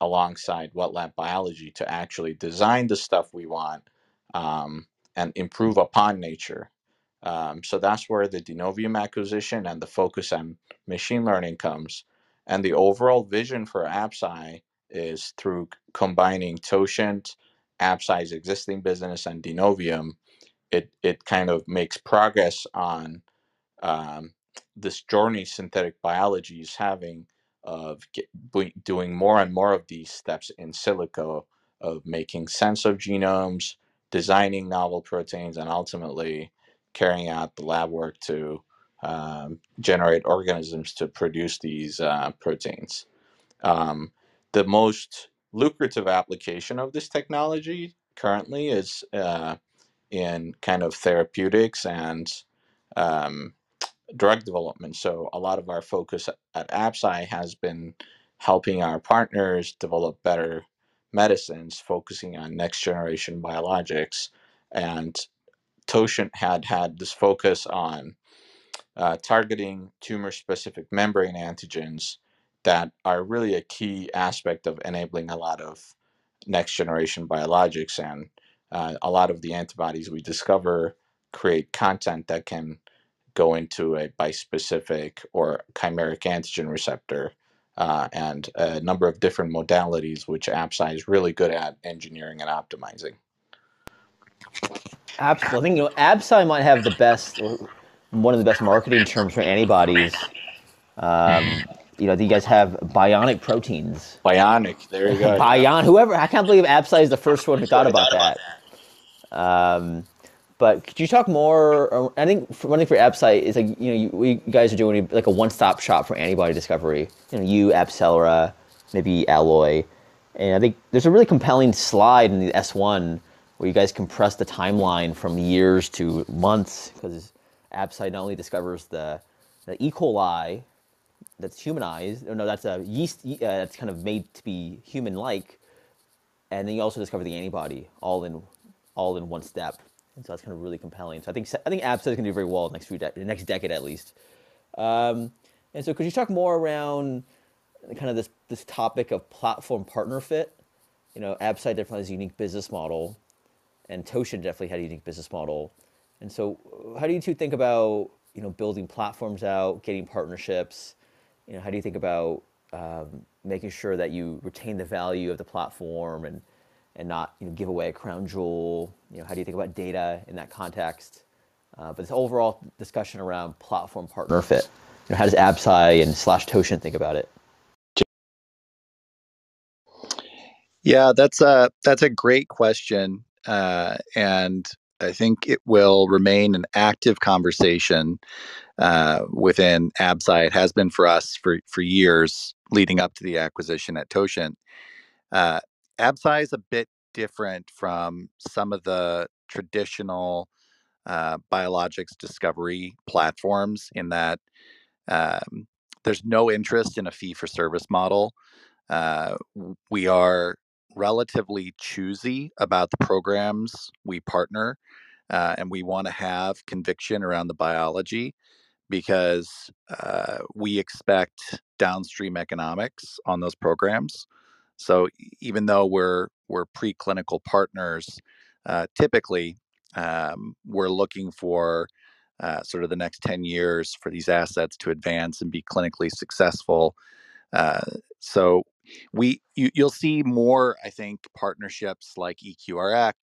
alongside wet lab biology to actually design the stuff we want um, and improve upon nature. Um, so that's where the Denovium acquisition and the focus on machine learning comes. And the overall vision for Absci is through combining Totient, Absci's existing business, and Denovium, it, it kind of makes progress on um, this journey synthetic biology is having of get, doing more and more of these steps in silico of making sense of genomes, designing novel proteins, and ultimately carrying out the lab work to um, generate organisms to produce these uh, proteins. Um, the most lucrative application of this technology currently is uh, in kind of therapeutics and um, drug development. So a lot of our focus at Absci has been helping our partners develop better medicines, focusing on next generation biologics. And Totient had had this focus on uh, targeting tumor specific membrane antigens that are really a key aspect of enabling a lot of next generation biologics. And uh, a lot of the antibodies we discover create content that can go into a bispecific or chimeric antigen receptor uh, and a number of different modalities, which Absci is really good at engineering and optimizing. Absolutely. I think you know Absci might have the best, one of the best marketing terms for antibodies. Um, you know, you guys have bionic proteins. Bionic, there you go. Bion, whoever, I can't believe Absci is the first one who thought about that. Um, but could you talk more? I think one thing for AppSci is like you know you, you guys are doing like a one-stop shop for antibody discovery. You know, you AbCellera, maybe Alloy, And I think there's a really compelling slide in the S1 where you guys compress the timeline from years to months because Absci not only discovers the, the E. coli that's humanized, or no, that's a yeast uh, that's kind of made to be human-like, and then you also discover the antibody all in all in one step. And so that's kind of really compelling. So I think I think Absci is going to do very well next few de- next decade at least. Um, and so could you talk more around kind of this this topic of platform partner fit? You know, Absci definitely has a unique business model, and Totient definitely had a unique business model. And so, how do you two think about you know building platforms out, getting partnerships? You know, how do you think about um, making sure that you retain the value of the platform and and not you know, give away a crown jewel? You know, how do you think about data in that context? Uh, but this overall discussion around platform partner fit. You know, how does Absci and slash Totient think about it? Yeah, that's a that's a great question, uh, and I think it will remain an active conversation uh, within Absci. It has been for us for for years leading up to the acquisition at Totient. Uh, Absci is a bit different from some of the traditional uh, biologics discovery platforms in that um, there's no interest in a fee for service model. Uh, we are relatively choosy about the programs we partner, uh, and we want to have conviction around the biology because uh, we expect downstream economics on those programs. So even though we're we're preclinical partners, uh, typically um, we're looking for uh, sort of the next 10 years for these assets to advance and be clinically successful. Uh, so we you, will see more, I think, partnerships like EQRx,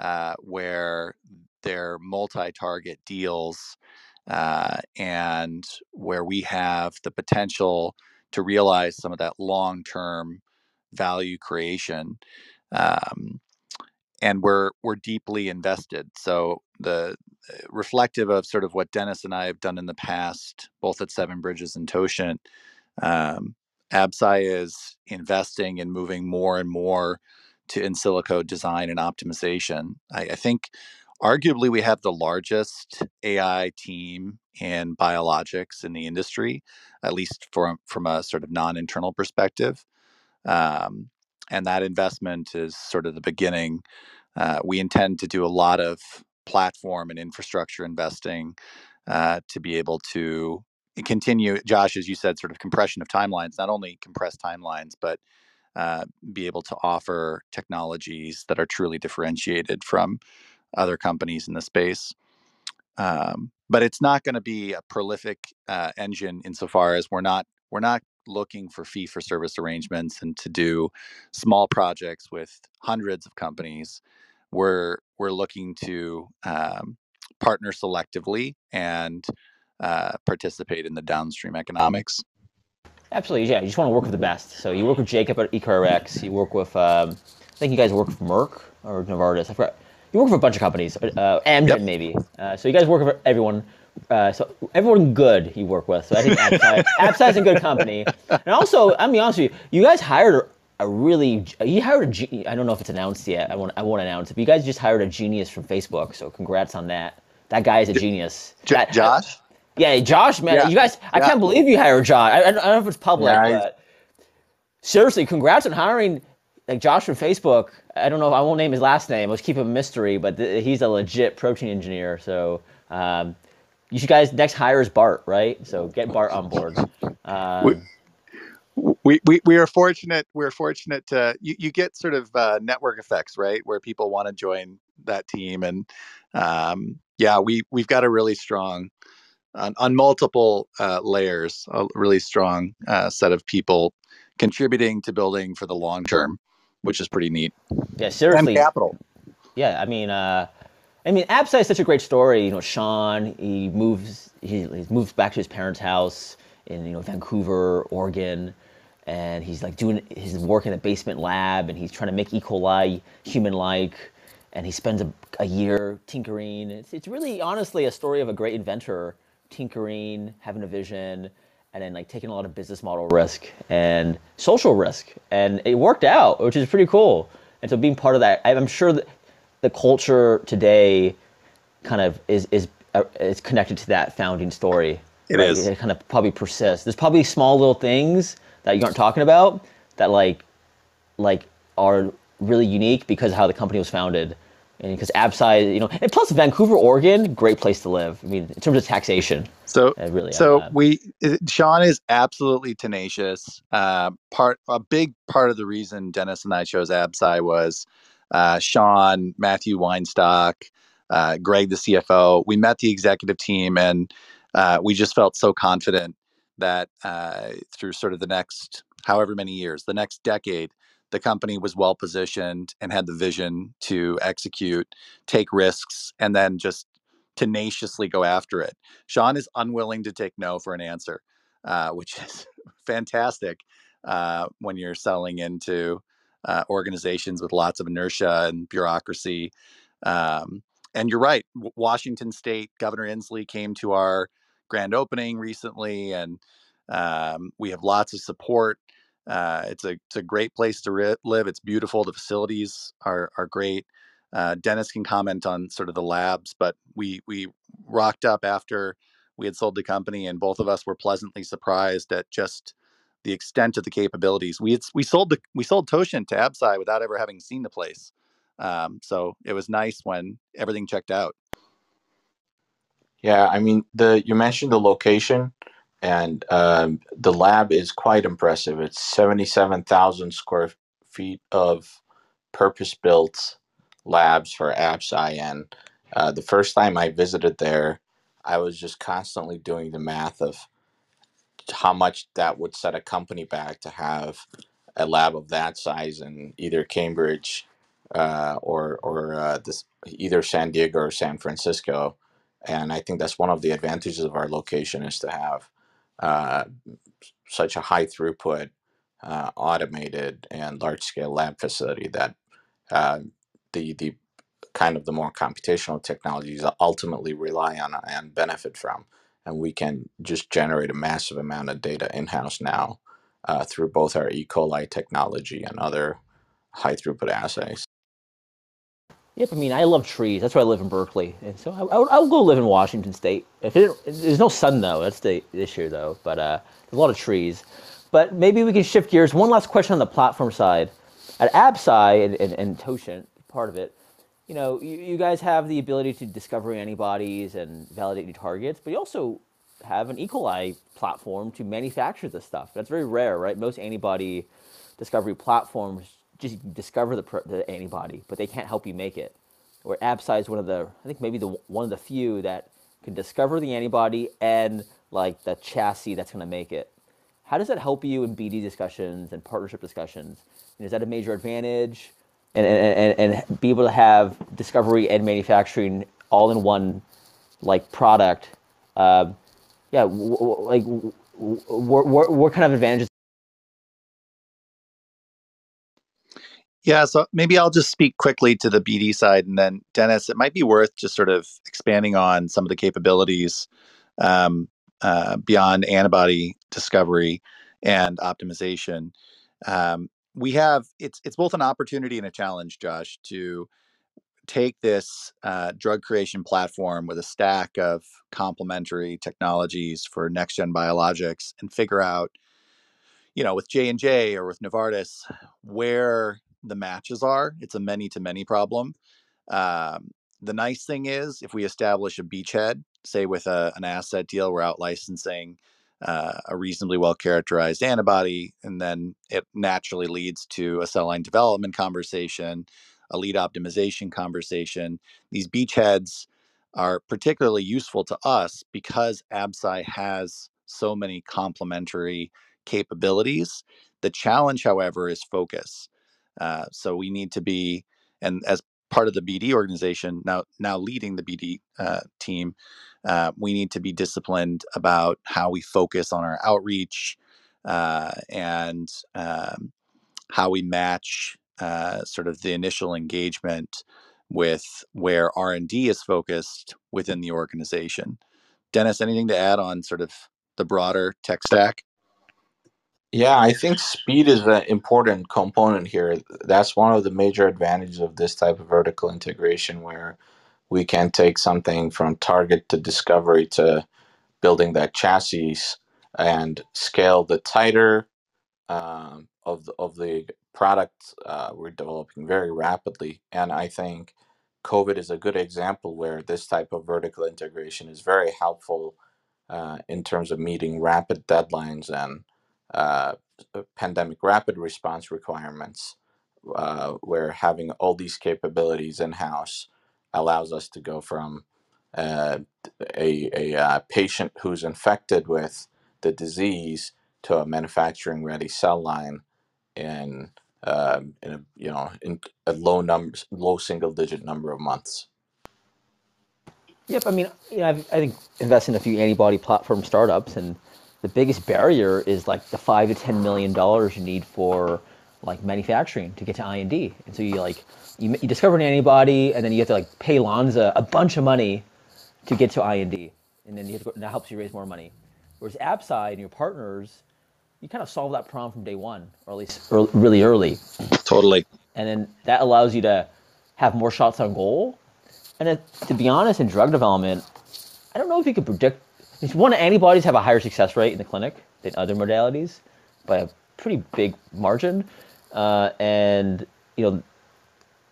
uh, where they're multi-target deals uh, and where we have the potential to realize some of that long-term value creation. Um, and we're we're deeply invested. So the uh, reflective of sort of what Deniz and I have done in the past, both at Seven Bridges and Totient, um, Absci is investing and moving more and more to in silico design and optimization. I, I think arguably we have the largest AI team in biologics in the industry, at least from from a sort of non-internal perspective. Um, and that investment is sort of the beginning. Uh, we intend to do a lot of platform and infrastructure investing uh, to be able to continue, Josh, as you said, sort of compression of timelines, not only compress timelines, but uh, be able to offer technologies that are truly differentiated from other companies in the space. Um, but it's not going to be a prolific uh, engine insofar as we're not we're not looking for fee for service arrangements and to do small projects with hundreds of companies. We're we're looking to um, partner selectively and uh, participate in the downstream economics. Absolutely, yeah. You just want to work with the best. So you work with Jacob at EQRx. You work with, um, I think you guys work with Merck or Novartis. I forgot. You work for a bunch of companies, uh, Amgen yep. maybe. Uh, so you guys work for everyone. Uh, so everyone good you work with. So I think Absci is a good company. And also, I'm be honest with you, you guys hired a really you hired a I don't know if it's announced yet. I won't I won't announce it. But you guys just hired a genius from Facebook. So congrats on that. That guy is a genius. J- that, Josh. Yeah, Josh, man, yeah. you guys, I yeah. can't believe you hired Josh. I, I, don't know if it's public, yeah, but seriously, congrats on hiring like Josh from Facebook. I don't know, I won't name his last name. Let's keep it a mystery, but th- he's a legit protein engineer. So um, you should guys next hire is Bart, right? So get Bart on board. Um, we, we, we are fortunate. We're fortunate to you, you get sort of uh, network effects, right? Where people want to join that team, and um, yeah, we we've got a really strong on, on multiple uh, layers, a really strong uh, set of people contributing to building for the long term, which is pretty neat. Yeah, seriously. And capital. Yeah, I mean, uh, I mean, Absci is such a great story. You know, Sean, he moves, he, he moves back to his parents' house in you know Vancouver, Oregon, and he's like doing his work in the basement lab, and he's trying to make E. coli human-like and he spends a, a year tinkering. It's, it's really honestly a story of a great inventor tinkering, having a vision, and then like taking a lot of business model risk and social risk, and it worked out, which is pretty cool. And so being part of that, I'm sure that the culture today kind of is is uh, is connected to that founding story. It right? is. It kind of probably persists. There's probably small little things that you aren't talking about that like like are really unique because of how the company was founded. And because Absci, you know, and plus Vancouver, Oregon, great place to live. I mean, in terms of taxation. So really, so we Sean is absolutely tenacious. Uh, part a big part of the reason Deniz and I chose Absci was uh, Sean, Matthew Weinstock, uh, Greg, the CFO. We met the executive team, and uh, we just felt so confident that uh, through sort of the next however many years, the next decade, the company was well positioned and had the vision to execute, take risks, and then just tenaciously go after it. Sean is unwilling to take no for an answer, uh, which is fantastic uh, when you're selling into uh, organizations with lots of inertia and bureaucracy. Um, and you're right. Washington State Governor Inslee came to our grand opening recently, and um, we have lots of support. Uh, it's a it's a great place to ri- live. It's beautiful. The facilities are are great. Uh, Deniz can comment on sort of the labs, but we we rocked up after we had sold the company, and both of us were pleasantly surprised at just the extent of the capabilities. We had, we sold the we sold Totient to Absci without ever having seen the place. Um, so it was nice when everything checked out. Yeah, I mean the you mentioned the location, and um, the lab is quite impressive. It's seventy seven thousand square feet of purpose built labs for Absci, and uh, the first time I visited there, I was just constantly doing the math of how much that would set a company back to have a lab of that size in either Cambridge uh, or or uh, this either San Diego or San Francisco. And I think that's one of the advantages of our location is to have uh, such a high throughput, uh, automated, and large scale lab facility that uh, the the kind of the more computational technologies ultimately rely on and benefit from and we can just generate a massive amount of data in-house now uh, through both our E. coli technology and other high throughput assays. Yep, I mean, I love trees. That's why I live in Berkeley, and so I, I I'll go live in Washington State. If it, there's no sun though, that's the issue though. But uh, there's a lot of trees. But maybe we can shift gears. One last question on the platform side. At Absci and, and, and Totient, part of it, you know, you, you guys have the ability to discover antibodies and validate new targets, but you also have an E. coli platform to manufacture this stuff. That's very rare, right? Most antibody discovery platforms just discover the, the antibody, but they can't help you make it. Where Absci is one of the, I think maybe the one of the few that can discover the antibody and like the chassis that's going to make it. How does that help you in BD discussions and partnership discussions? And is that a major advantage? And, and, and be able to have discovery and manufacturing all in one like product uh, yeah w- w- like w- what, what kind of advantages? Yeah so maybe i'll just speak quickly to the bd side and then dennis it might be worth just sort of expanding on some of the capabilities um, uh, beyond antibody discovery and optimization. Um, we have it's it's both an opportunity and a challenge, Josh, to take this uh, drug creation platform with a stack of complementary technologies for next gen biologics and figure out, you know, with J and J or with Novartis, where the matches are. It's a many to many problem. Um, the nice thing is, if we establish a beachhead, say with a, an asset deal, we're out licensing uh, a reasonably well characterized antibody, and then it naturally leads to a cell line development conversation, a lead optimization conversation. These beachheads are particularly useful to us because Absci has so many complementary capabilities. The challenge, however, is focus. Uh, so we need to be, and as part of the BD organization now, now leading the BD uh, team, uh, we need to be disciplined about how we focus on our outreach uh, and um, how we match uh, sort of the initial engagement with where R&D is focused within the organization. Deniz, anything to add on sort of the broader tech stack? Yeah, I think speed is an important component here. That's one of the major advantages of this type of vertical integration where we can take something from target to discovery to building that chassis and scale the tighter um, of the, of the product uh, we're developing very rapidly. And I think COVID is a good example where this type of vertical integration is very helpful uh, in terms of meeting rapid deadlines and uh, pandemic rapid response requirements, uh, where having all these capabilities in house allows us to go from uh, a, a uh, patient who's infected with the disease to a manufacturing ready cell line in uh, in a you know in a low numbers low single digit number of months. Yep, I mean, you know, I've, I think invested in a few antibody platform startups, and the biggest barrier is like the five to ten million dollars you need for like manufacturing to get to IND. And so you like you, you discover an antibody, and then you have to like pay Lonza a bunch of money to get to IND, and then you have to go, and that helps you raise more money. Whereas Absci and your partners, you kind of solve that problem from day one, or at least early, really early, Totally. and then that allows you to have more shots on goal. And it, to be honest, in drug development, I don't know if you could predict. If one antibodies have a higher success rate in the clinic than other modalities by a pretty big margin, uh, and you know,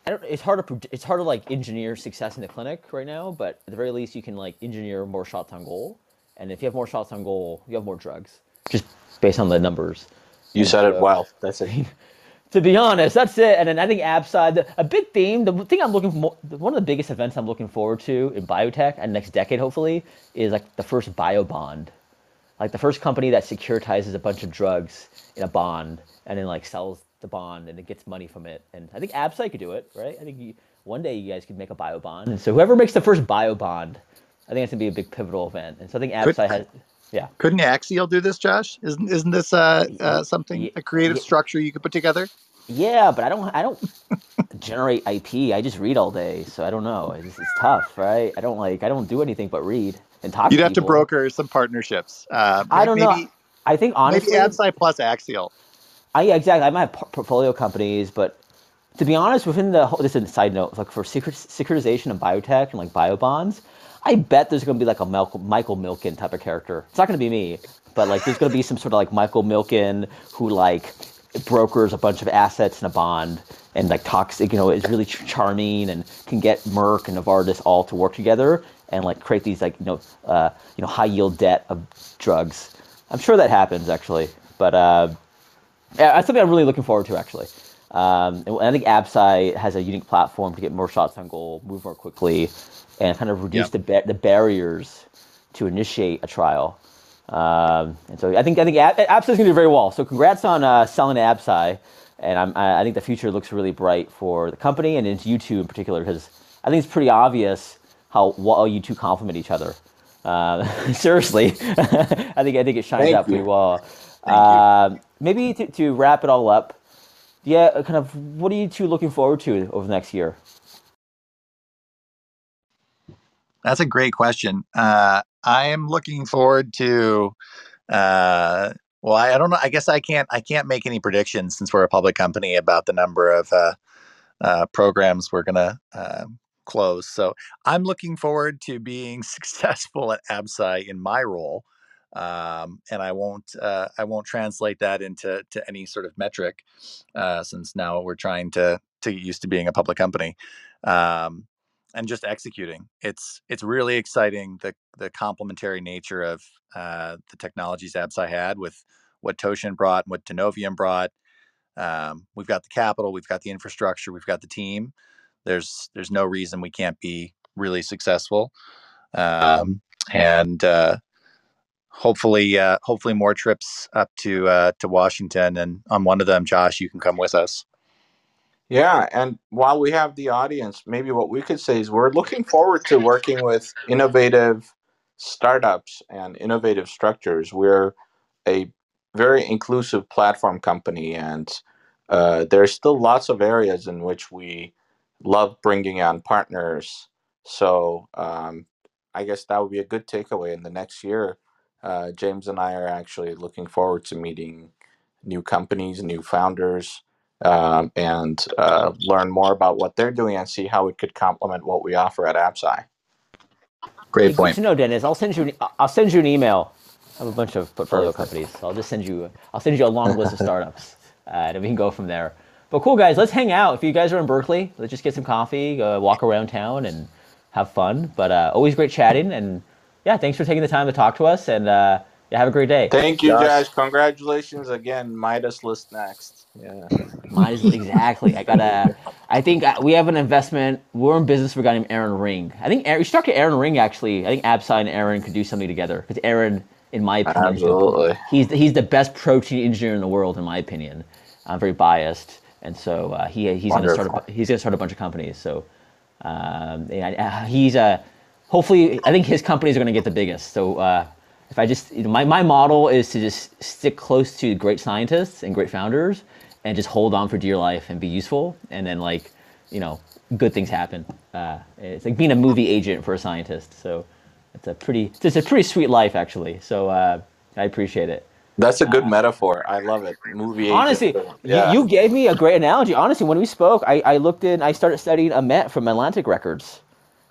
I don't, it's hard to it's hard to like engineer success in the clinic right now. But at the very least, you can like engineer more shots on goal. And if you have more shots on goal, you have more drugs, just based on the numbers. You said it well. That's it. To be honest, that's it. And then I think Absci, the, a big theme, the thing I'm looking for, one of the biggest events I'm looking forward to in biotech and next decade, hopefully, is like the first bio bond. Like the first company that securitizes a bunch of drugs in a bond and then like sells the bond and it gets money from it. And I think Absci could do it, right? I think you, one day you guys could make a bio bond. And so whoever makes the first bio bond, I think it's gonna be a big pivotal event. And so I think Could- Absci has, yeah. Couldn't Axial do this, Josh? Isn't isn't this uh, uh, something Ye- a creative ye- structure you could put together? Yeah, but I don't. I don't generate IP. I just read all day, so I don't know. It's, it's tough, right? I don't like. I don't do anything but read and talk. You'd to have to broker some partnerships. Uh, I don't maybe, know. I think honestly, Maybe Absci plus Axial. I yeah, exactly. I might have portfolio companies, but to be honest, within the whole, this is a side note, like for secret, securitization and biotech and like bio bonds, I bet there's going to be like a Michael, Michael Milken type of character. It's not going to be me, but like there's going to be some sort of like Michael Milken who like brokers a bunch of assets in a bond and like talks, you know, is really ch- charming and can get Merck and Novartis all to work together and like create these like you know uh, you know high yield debt of drugs. I'm sure that happens actually, but. Uh, yeah, that's something I'm really looking forward to actually. Um, and I think Absci has a unique platform to get more shots on goal, move more quickly, and kind of reduce Yep. the ba- the barriers to initiate a trial. Um, and so I think I think Ab- Absci is going to do very well. So congrats on uh, selling to Absci, and I'm, I I think the future looks really bright for the company and into you two in particular because I think it's pretty obvious how well you two complement each other. Uh, seriously, I think I think it shines Thank out pretty well. Thank you. Um, maybe to, to wrap it all up, yeah, uh, kind of what are you two looking forward to over the next year? That's a great question. Uh, I am looking forward to. Uh, well, I, I don't know. I guess I can't. I can't make any predictions since we're a public company about the number of uh, uh, programs we're gonna uh, close. So I'm looking forward to being successful at Absci in my role, um, and I won't. Uh, I won't translate that into to any sort of metric, uh, since now we're trying to to get used to being a public company. Um, and just executing. It's it's really exciting the the complementary nature of uh, the technologies Absci had with what Totient brought and what Denovium brought. Um, we've got the capital, we've got the infrastructure, we've got the team. There's there's no reason we can't be really successful, um, and uh, hopefully uh, hopefully more trips up to uh, to Washington. And on one of them, Josh, you can come with us. Yeah, and while we have the audience, maybe what we could say is we're looking forward to working with innovative startups and innovative structures. We're a very inclusive platform company, and uh, there's still lots of areas in which we love bringing on partners. So um, I guess that would be a good takeaway in the next year uh, James and I are actually looking forward to meeting new companies, new founders, um, and uh, learn more about what they're doing and see how it could complement what we offer at Absci. Great Good point. to know, Deniz. I'll send you. An, I'll send you an email. I have a bunch of portfolio companies. So I'll just send you. I'll send you a long list of startups, uh, and we can go from there. But cool, guys. Let's hang out. If you guys are in Berkeley, let's just get some coffee, uh, walk around town, and have fun. But uh, always great chatting, and yeah, thanks for taking the time to talk to us, and uh, yeah, have a great day. Thank you, Josh. guys. Congratulations again. Midas list next. Yeah. Mine is exactly. I gotta. I think uh, we have an investment. We're in business for a guy named Aaron Ring. I think Aaron, we should talk to Aaron Ring actually. I think Absci and Aaron could do something together because Aaron, in my opinion, Absolutely. he's the, he's the best protein engineer in the world, in my opinion. I'm very biased, and so uh, he he's gonna start a, he's gonna start a bunch of companies. So um, yeah, uh, he's uh, hopefully I think his companies are gonna get the biggest. So uh, if I just you know, my my model is to just stick close to great scientists and great founders, and just hold on for dear life and be useful, and then like you know good things happen. Uh, it's like being a movie agent for a scientist. So it's a pretty it's a pretty sweet life actually. So uh, I appreciate it. That's a good metaphor. I love it. Movie. agent. Honestly, Yeah. you, you gave me a great analogy. Honestly, when we spoke, I, I looked in, I started studying Ahmet from Atlantic Records.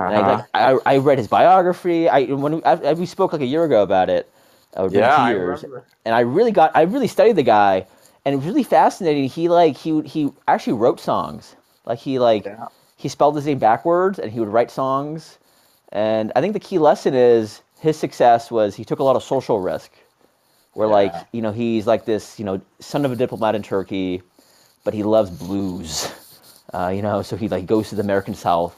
And I, Uh-huh. like, I, I read his biography. I when we, I, we spoke like a year ago about it, maybe Yeah, two I and I really got, I really studied the guy, and it was really fascinating. He like he he actually wrote songs. Like he like Yeah. he spelled his name backwards, and he would write songs. And I think the key lesson is his success was he took a lot of social risk. Where like you know he's like this you know son of a diplomat in Turkey, but he loves blues. Uh, you know, so he like goes to the American South,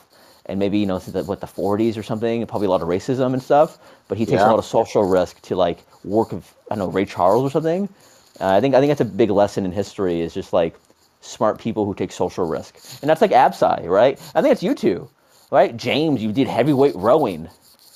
and maybe you know since the, what the 40s or something, and probably a lot of racism and stuff. But he takes a lot of social risk to like work with I don't know Ray Charles or something. Uh, I think I think that's a big lesson in history is just like smart people who take social risk, and that's like Absci, right? I think it's you two, right? James, you did heavyweight rowing,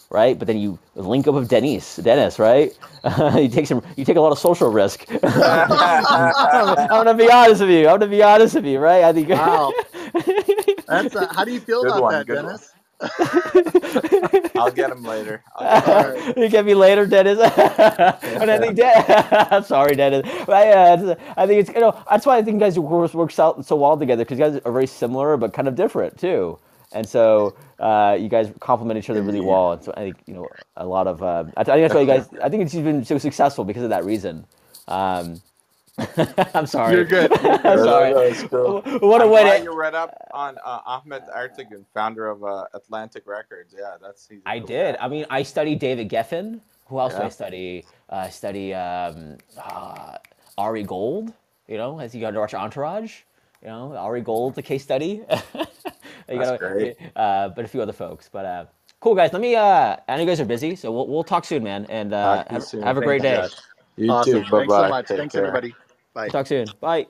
right? But then you link up with Deniz, Deniz, right? you take some, you take a lot of social risk. I'm gonna be honest with you. I'm gonna be honest with you, right? I think. Wow. That's uh, how do you feel Good about one, that, good Deniz? I'll get him later. Get him. Alright. you get me later, Deniz. and I think, Den- sorry, Deniz. But yeah, it's- I think it's you know that's why I think you guys work, works out so well together because you guys are very similar but kind of different too. And so uh, you guys complement each other really well. And so I think you know a lot of. Uh, I, I think that's why you guys. I think it's been so successful because of that reason. Um, I'm sorry. You're good. I'm sorry. That's cool. What a I'm way glad to. you read up on uh, Ahmet Ertegun, founder of uh, Atlantic Records. Yeah, that's. he's a I cool did. guy. I mean, I studied David Geffen. Who else do I Yeah. study? Uh, I study um, uh, Ari Gold. You know, as you got to watch Entourage. You know, Ari Gold's a case study. You That's gotta- great. Uh, but a few other folks. But uh, cool guys. Let me. Uh, I know you guys are busy, so we'll, we'll talk soon, man. And uh, Talk to you have, soon. have a great day. Josh. You Awesome. too. Bye Thanks so much. Take Thanks, care. everybody. Bye. Talk soon. Bye.